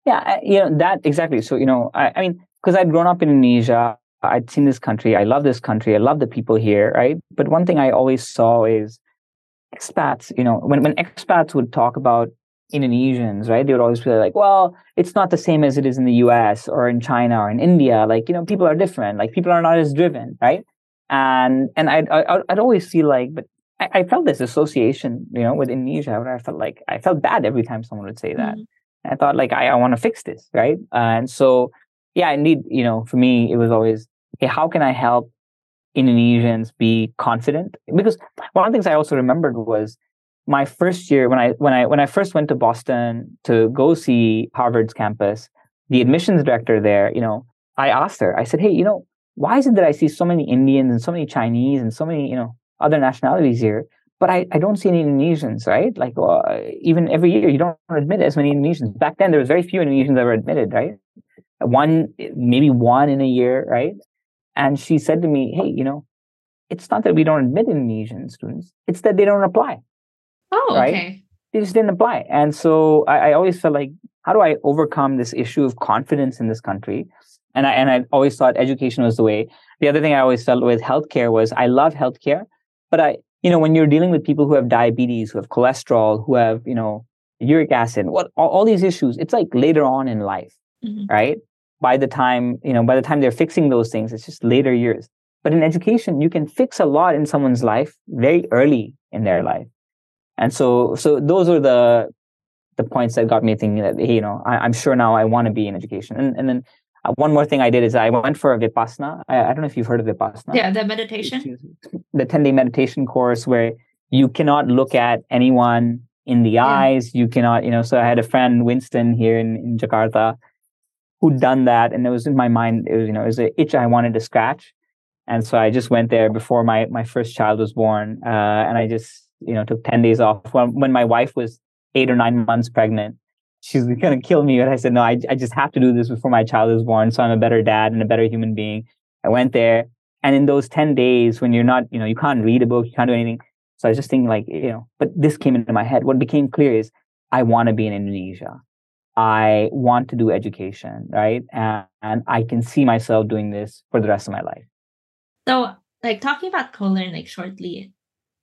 Yeah, you know that exactly. So you know, I, I mean, because I'd grown up in Indonesia, I'd seen this country. I love this country. I love the people here, right? But one thing I always saw is expats. You know, when when expats would talk about Indonesians, right? They would always be like, "Well, it's not the same as it is in the U.S. or in China or in India. Like, you know, people are different. Like, people are not as driven, right?" And and I'd I'd, I'd always feel like, but I, I felt this association, you know, with Indonesia, where I felt like I felt bad every time someone would say that. Mhm. I thought like I, I want to fix this, right? and so yeah, indeed, you know, for me it was always, hey, how can I help Indonesians be confident? Because one of the things I also remembered was my first year when I when I when I first went to Boston to go see Harvard's campus, the admissions director there, you know, I asked her, I said, Hey, you know, why is it that I see so many Indians and so many Chinese and so many, you know, other nationalities here, but I, I don't see any Indonesians, right? Like uh, even every year you don't admit as many Indonesians. Back then there was very few Indonesians that were admitted, right? One, maybe one in a year, right? And she said to me, Hey, you know, it's not that we don't admit Indonesian students, it's that they don't apply. Oh, right? okay. They just didn't apply. And so I, I always felt like, how do I overcome this issue of confidence in this country? And I and I always thought education was the way. The other thing I always felt with healthcare was I love healthcare, but I, you know, when you're dealing with people who have diabetes, who have cholesterol, who have, you know, uric acid, what all, all these issues, it's like later on in life, mm-hmm. right? By the time, you know, by the time they're fixing those things, it's just later years. But in education, you can fix a lot in someone's life very early in their life. And so, so those are the the points that got me thinking that hey, you know, I, am sure now I want to be in education. And and then uh, one more thing I did is I went for a vipassana. I, I don't know if you've heard of vipassana. Yeah, the meditation. The ten day meditation course where you cannot look at anyone in the yeah. eyes. You cannot, you know. So I had a friend, Winston, here in, in Jakarta, who'd done that, and it was in my mind. It was, you know, it was an itch I wanted to scratch, and so I just went there before my my first child was born, uh, and I just you know, took 10 days off when, when my wife was eight or nine months pregnant. She's going to kill me. But I said, no, I, I just have to do this before my child is born. So I'm a better dad and a better human being. I went there. And in those 10 days when you're not, you know, you can't read a book, you can't do anything. So I was just thinking like, you know, but this came into my head. What became clear is I want to be in Indonesia. I want to do education, right? And, and I can see myself doing this for the rest of my life. So, like talking about CoLearn, like shortly,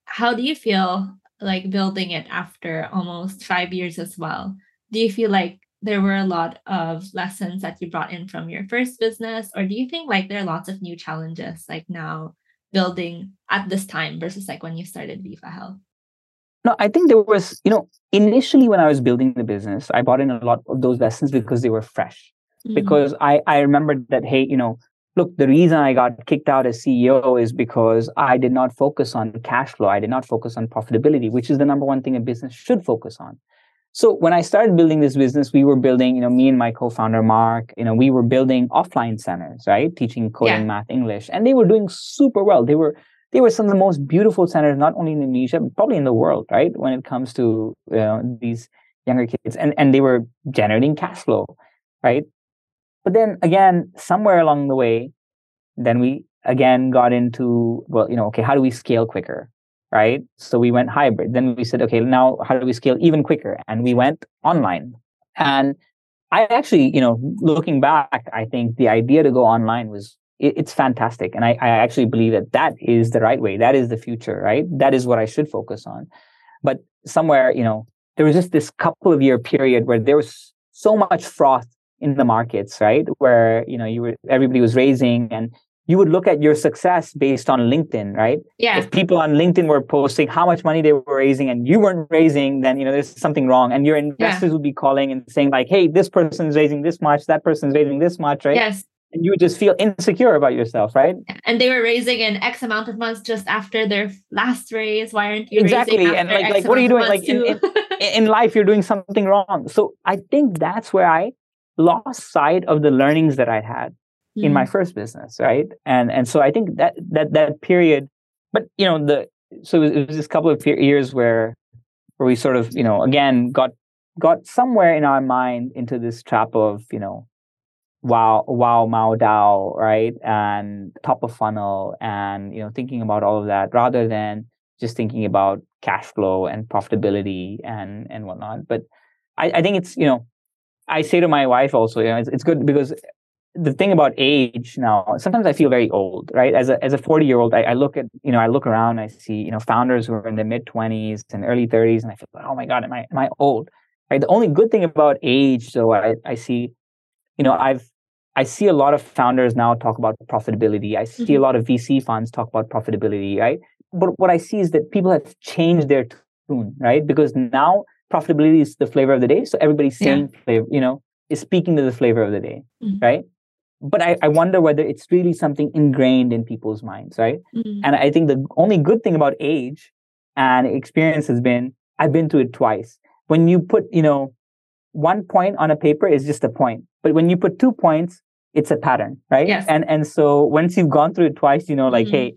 how do you feel like building it after almost five years as well? Do you feel like there were a lot of lessons that you brought in from your first business, or do you think like there are lots of new challenges like now building at this time versus like when you started Viva Health? No, I think there was, you know, initially when I was building the business, I brought in a lot of those lessons because they were fresh. Mm-hmm. Because I I remembered that hey, you know, look, the reason I got kicked out as CEO is because I did not focus on cash flow. I did not focus on profitability, which is the number one thing a business should focus on. So when I started building this business, we were building, you know, me and my co-founder Mark, you know, we were building offline centers, right? Teaching coding, yeah. math, English, and they were doing super well. They were they were some of the most beautiful centers, not only in Indonesia, but probably in the world, right? When it comes to you know, these younger kids, and and they were generating cash flow, right? But then again, somewhere along the way, then we again got into, well, you know, okay, how do we scale quicker? Right. So we went hybrid. Then we said, okay, now how do we scale even quicker? And we went online. And I actually, you know, looking back, I think the idea to go online was it, it's fantastic. And I, I actually believe that that is the right way. That is the future, right? That is what I should focus on. But somewhere, you know, there was just this couple of year period where there was so much froth in the markets, right? Where, you know, you were, everybody was raising and you would look at your success based on LinkedIn, right? Yeah. If people on LinkedIn were posting how much money they were raising and you weren't raising, then, you know, there's something wrong. And your investors yeah. would be calling and saying like, Hey, this person's raising this much, that person's raising this much, right? Yes. And you would just feel insecure about yourself, right? And they were raising in X amount of months just after their last raise. Why aren't you exactly? and like, like what are you doing? Like in, in, in life, you're doing something wrong. So I think that's where I lost sight of the learnings that I had mm. in my hmm. first business, right? And and so I think that that that period, but you know the so it was, it was this couple of years where where we sort of you know again got got somewhere in our mind into this trap of you know wow wow mao dao right and top of funnel and you know thinking about all of that rather than just thinking about cash flow and profitability and and whatnot but I, I think it's you know I say to my wife also, you know, it's, it's good because the thing about age now, sometimes I feel very old, right? As a as a 40 year old, I, I, look at, you know, I look around, I see, you know, founders who are in their mid 20s and early 30s, and I feel, like, oh my God, am I am I old? Right. The only good thing about age, so I, I see, you know, I've I see a lot of founders now talk about profitability. I see mm-hmm. a lot of VC funds talk about profitability, right? But what I see is that people have changed their tune, right? Because now profitability is the flavor of the day. So everybody's saying yeah. flavor, you know, is speaking to the flavor of the day, mm-hmm. right? But I, I wonder whether it's really something ingrained in people's minds, right? Mm-hmm. And I think the only good thing about age and experience has been I've been through it twice. When you put, you know, one point on a paper is just a point. But when you put two points, it's a pattern, right? Yes. And and so once you've gone through it twice, you know, like, Mhm. hey,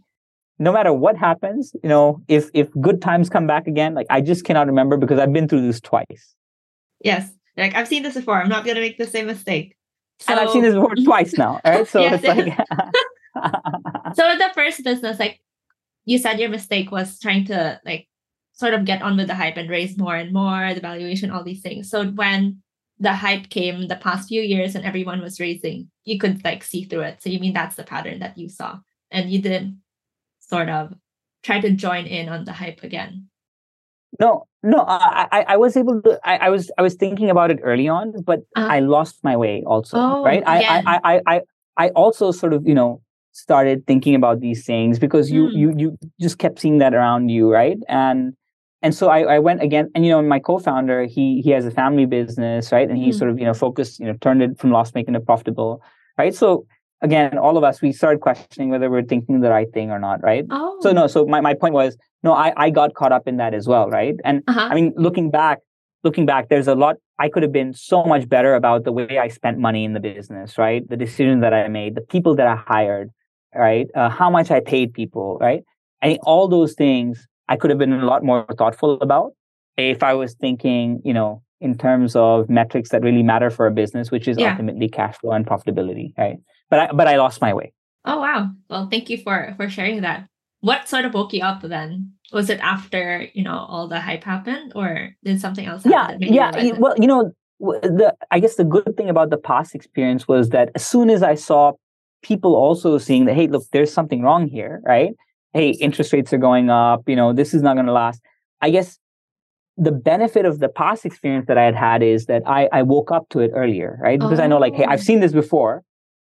no matter what happens, you know, if if good times come back again, like I just cannot remember because I've been through this twice. Yes. Like I've seen this before. I'm not gonna make the same mistake. and I've seen this before twice now, right? So Yes. it's like So with the first business, like you said your mistake was trying to like sort of get on with the hype and raise more and more, the valuation, all these things. So when the hype came the past few years and everyone was raising, you could like see through it. So you mean that's the pattern that you saw. And you didn't sort of try to join in on the hype again. No, no, I, I, I was able to. I, I was, I was thinking about it early on, but Uh-huh. I lost my way also. Oh, right? I, again. I, I, I, I also sort of, you know, started thinking about these things because you, Hmm. you, you just kept seeing that around you, right? And, and so I, I went again, and you know, my co-founder, he, he has a family business, right? And he Hmm. sort of, you know, focused, you know, turned it from loss making to profitable, right? So again, all of us, we started questioning whether we're thinking the right thing or not, right? Oh. So no, so my, my point was, no, I, I got caught up in that as well, right? And Uh-huh. I mean, looking back, looking back, there's a lot I could have been so much better about the way I spent money in the business, right? The decision that I made, the people that I hired, right? Uh, how much I paid people, right? I think all those things I could have been a lot more thoughtful about if I was thinking, you know, in terms of metrics that really matter for a business, which is Yeah. ultimately cash flow and profitability, right? But I, but I lost my way. Oh wow. Well, thank you for for sharing that. What sort of woke you up then? Was it after, you know, all the hype happened or did something else happen? yeah you yeah realize y- it? well you know the i guess the good thing about the past experience was that as soon as i saw people also seeing that hey look there's something wrong here right hey interest rates are going up you know this is not going to last i guess the benefit of the past experience that i had had is that i i woke up to it earlier right because i know like hey Oh. i've seen this before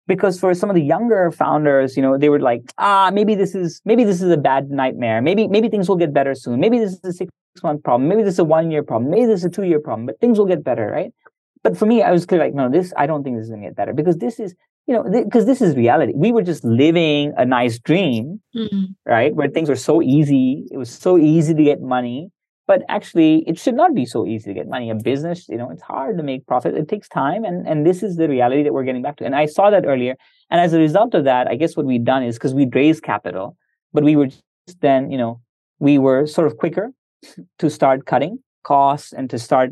because for some of the younger founders you know they were like ah maybe this is maybe this is a bad nightmare. Maybe maybe things will get better soon. Maybe this is a six month problem. Maybe this is a one year problem. Maybe this is a two year problem but things will get better right? But for me i was clear like no this i don't think this is going to get better because this is you know because this is reality. We were just living a nice dream Mm-mm. right? Where things were so easy. It was so easy to get money but actually it should not be so easy to get money. A business you know it's hard to make profit. It takes time and and this is the reality that we're getting back to. And i saw that earlier. And as a result of that i guess what we'd done is because we'd raised capital but we were just then you know we were sort of quicker to start cutting costs and to start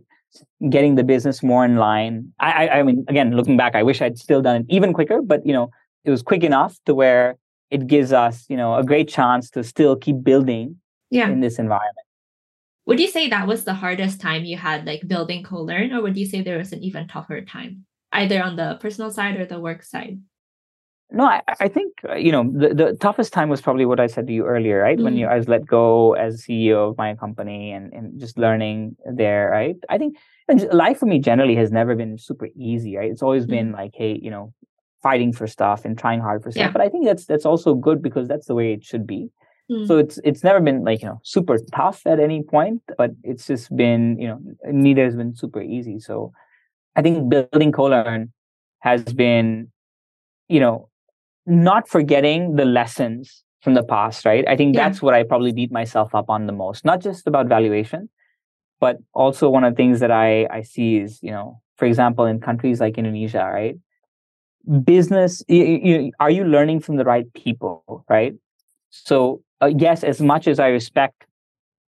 getting the business more in line. I i, I mean again looking back i wish i'd still done it even quicker but you know it was quick enough to where it gives us you know a great chance to still keep building Yeah. in this environment Would you say that was the hardest time you had like building CoLearn, or would you say there was an even tougher time, either on the personal side or the work side? no i, I think uh, you know the, the toughest time was probably what i said to you earlier right when Mm. you i was let go as ceo of my company and, and just learning there right i think and life for me generally has never been super easy right it's always been like hey you know fighting for stuff and trying hard for stuff Yeah. but i think that's that's also good because that's the way it should be Mm. so it's it's never been like you know super tough at any point but it's just been you know neither has been super easy. So i think building colearn has been you know not forgetting the lessons from the past right? I think Yeah. that's what i probably beat myself up on the most. Not just about valuation but also one of the things that i i see is you know for example in countries like indonesia right? Business you, you, are you learning from the right people right? So uh, yes as much as i respect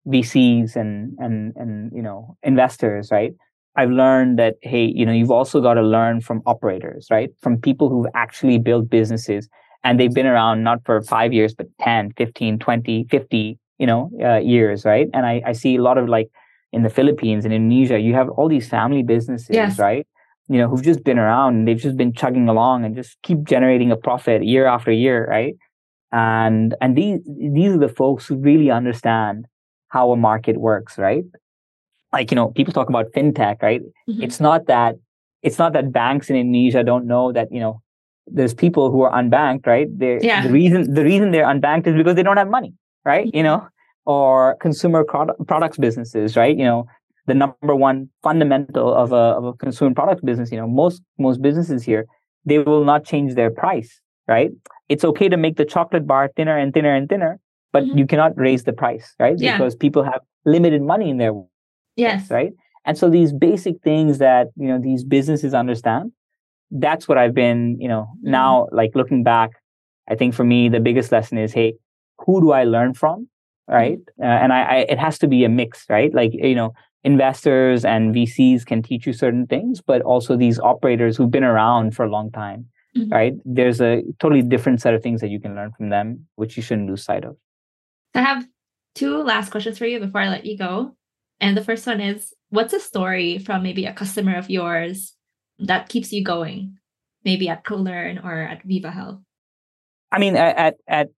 vcs and and and you know investors right? I've learned that hey you know you've also got to learn from operators right? From people who've actually built businesses and they've been around not for 5 years but 10 15 20 50 you know uh, years right? And I, I see a lot of like in the philippines and indonesia you have all these family businesses Yes. right? You know who've just been around and they've just been chugging along and just keep generating a profit year after year right and and these these are the folks who really understand how a market works right? Like you know people talk about fintech right? Mhm. it's not that it's not that banks in indonesia don't know that you know there's people who are unbanked right? They Yeah. the reason the reason they're unbanked is because they don't have money right? You know? Or consumer product, products businesses right? You know the number one fundamental of a, of a consumer product business you know most most businesses here they will not change their price right it's okay to make the chocolate bar thinner and thinner and thinner but Mhm. you cannot raise the price right Yeah. because people have limited money in their Yes. Right. And so these basic things that, you know, these businesses understand, that's what I've been, you know, mm-hmm. now like looking back, I think for me, the biggest lesson is, hey, who do I learn from? Right. Mm-hmm. Uh, and I, I, it has to be a mix, right? Like, you know, investors and VCs can teach you certain things, but also these operators who've been around for a long time, mm-hmm. right? There's a totally different set of things that you can learn from them, which you shouldn't lose sight of. I have two last questions for you before I let you go. And the first one is what's a story from maybe a customer of yours that keeps you going, maybe at CoLearn or at Viva Health? I mean, at at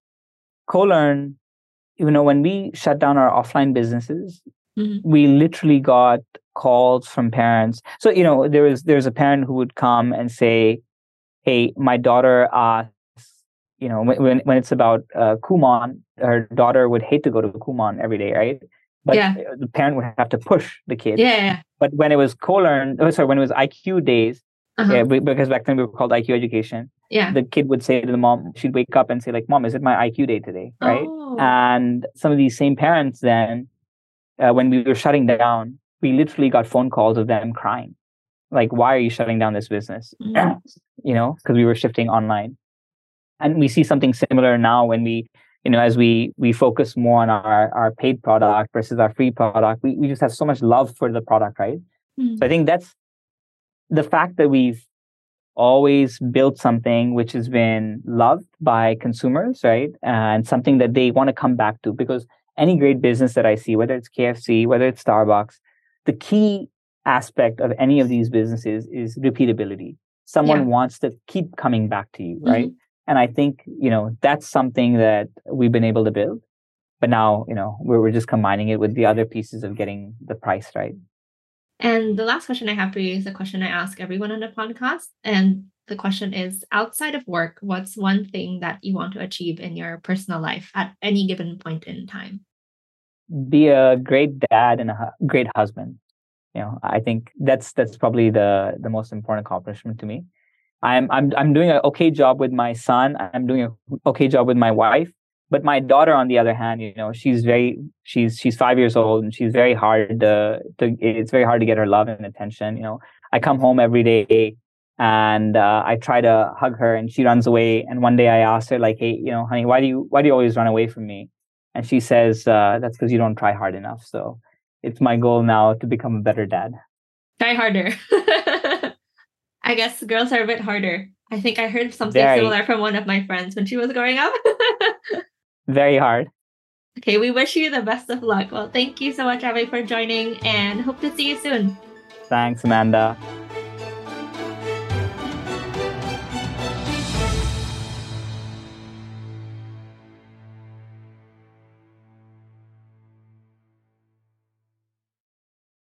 CoLearn, you know, when we shut down our offline businesses, mm-hmm. we literally got calls from parents. So, you know, there was there's a parent who would come and say, "Hey, my daughter asks, you know, when when it's about uh, Kumon, her daughter would hate to go to Kumon every day, right? But yeah. the parent would have to push the kid. Yeah. But when it was CoLearn, oh, sorry, when it was IQ days, uh-huh. yeah, because back then we were called IQ education. Yeah. The kid would say to the mom, she'd wake up and say, like, Mom, is it my IQ day today? Right. Oh. And some of these same parents then, uh, when we were shutting down, we literally got phone calls of them crying. Like, why are you shutting down this business? Mm-hmm. you know, because we were shifting online. And we see something similar now when we you know as we we focus more on our our paid product versus our free product we, we just have so much love for the product right mm-hmm. so i think that's the fact that we've always built something which has been loved by consumers right and something that they want to come back to because any great business that i see whether it's kfc whether it's starbucks the key aspect of any of these businesses is repeatability someone yeah. wants to keep coming back to you right mm-hmm. And I think, you know, that's something that we've been able to build. But now, you know, we're, we're just combining it with the other pieces of getting the price right. And the last question I have for you is a question I ask everyone on the podcast. And the question is outside of work, what's one thing that you want to achieve in your personal life at any given point in time? Be a great dad and a great husband. You know, I think that's that's probably the the most important accomplishment to me. I'm I'm I'm doing an okay job with my son. I'm doing an okay job with my wife. But my daughter, on the other hand, you know, she's very she's she's five years old and she's very hard to, to it's very hard to get her love and attention. You know, I come home every day and uh, I try to hug her and she runs away. And one day I asked her like, "Hey, you know, honey, why do you why do you always run away from me?" And she says, uh, "That's because you don't try hard enough." So it's my goal now to become a better dad. Try harder. I guess girls are a bit harder. I think I heard something Very. similar from one of my friends when she was growing up. Very hard. Okay, we wish you the best of luck. Well, thank you so much, Abhay, for joining and hope to see you soon. Thanks, Amanda.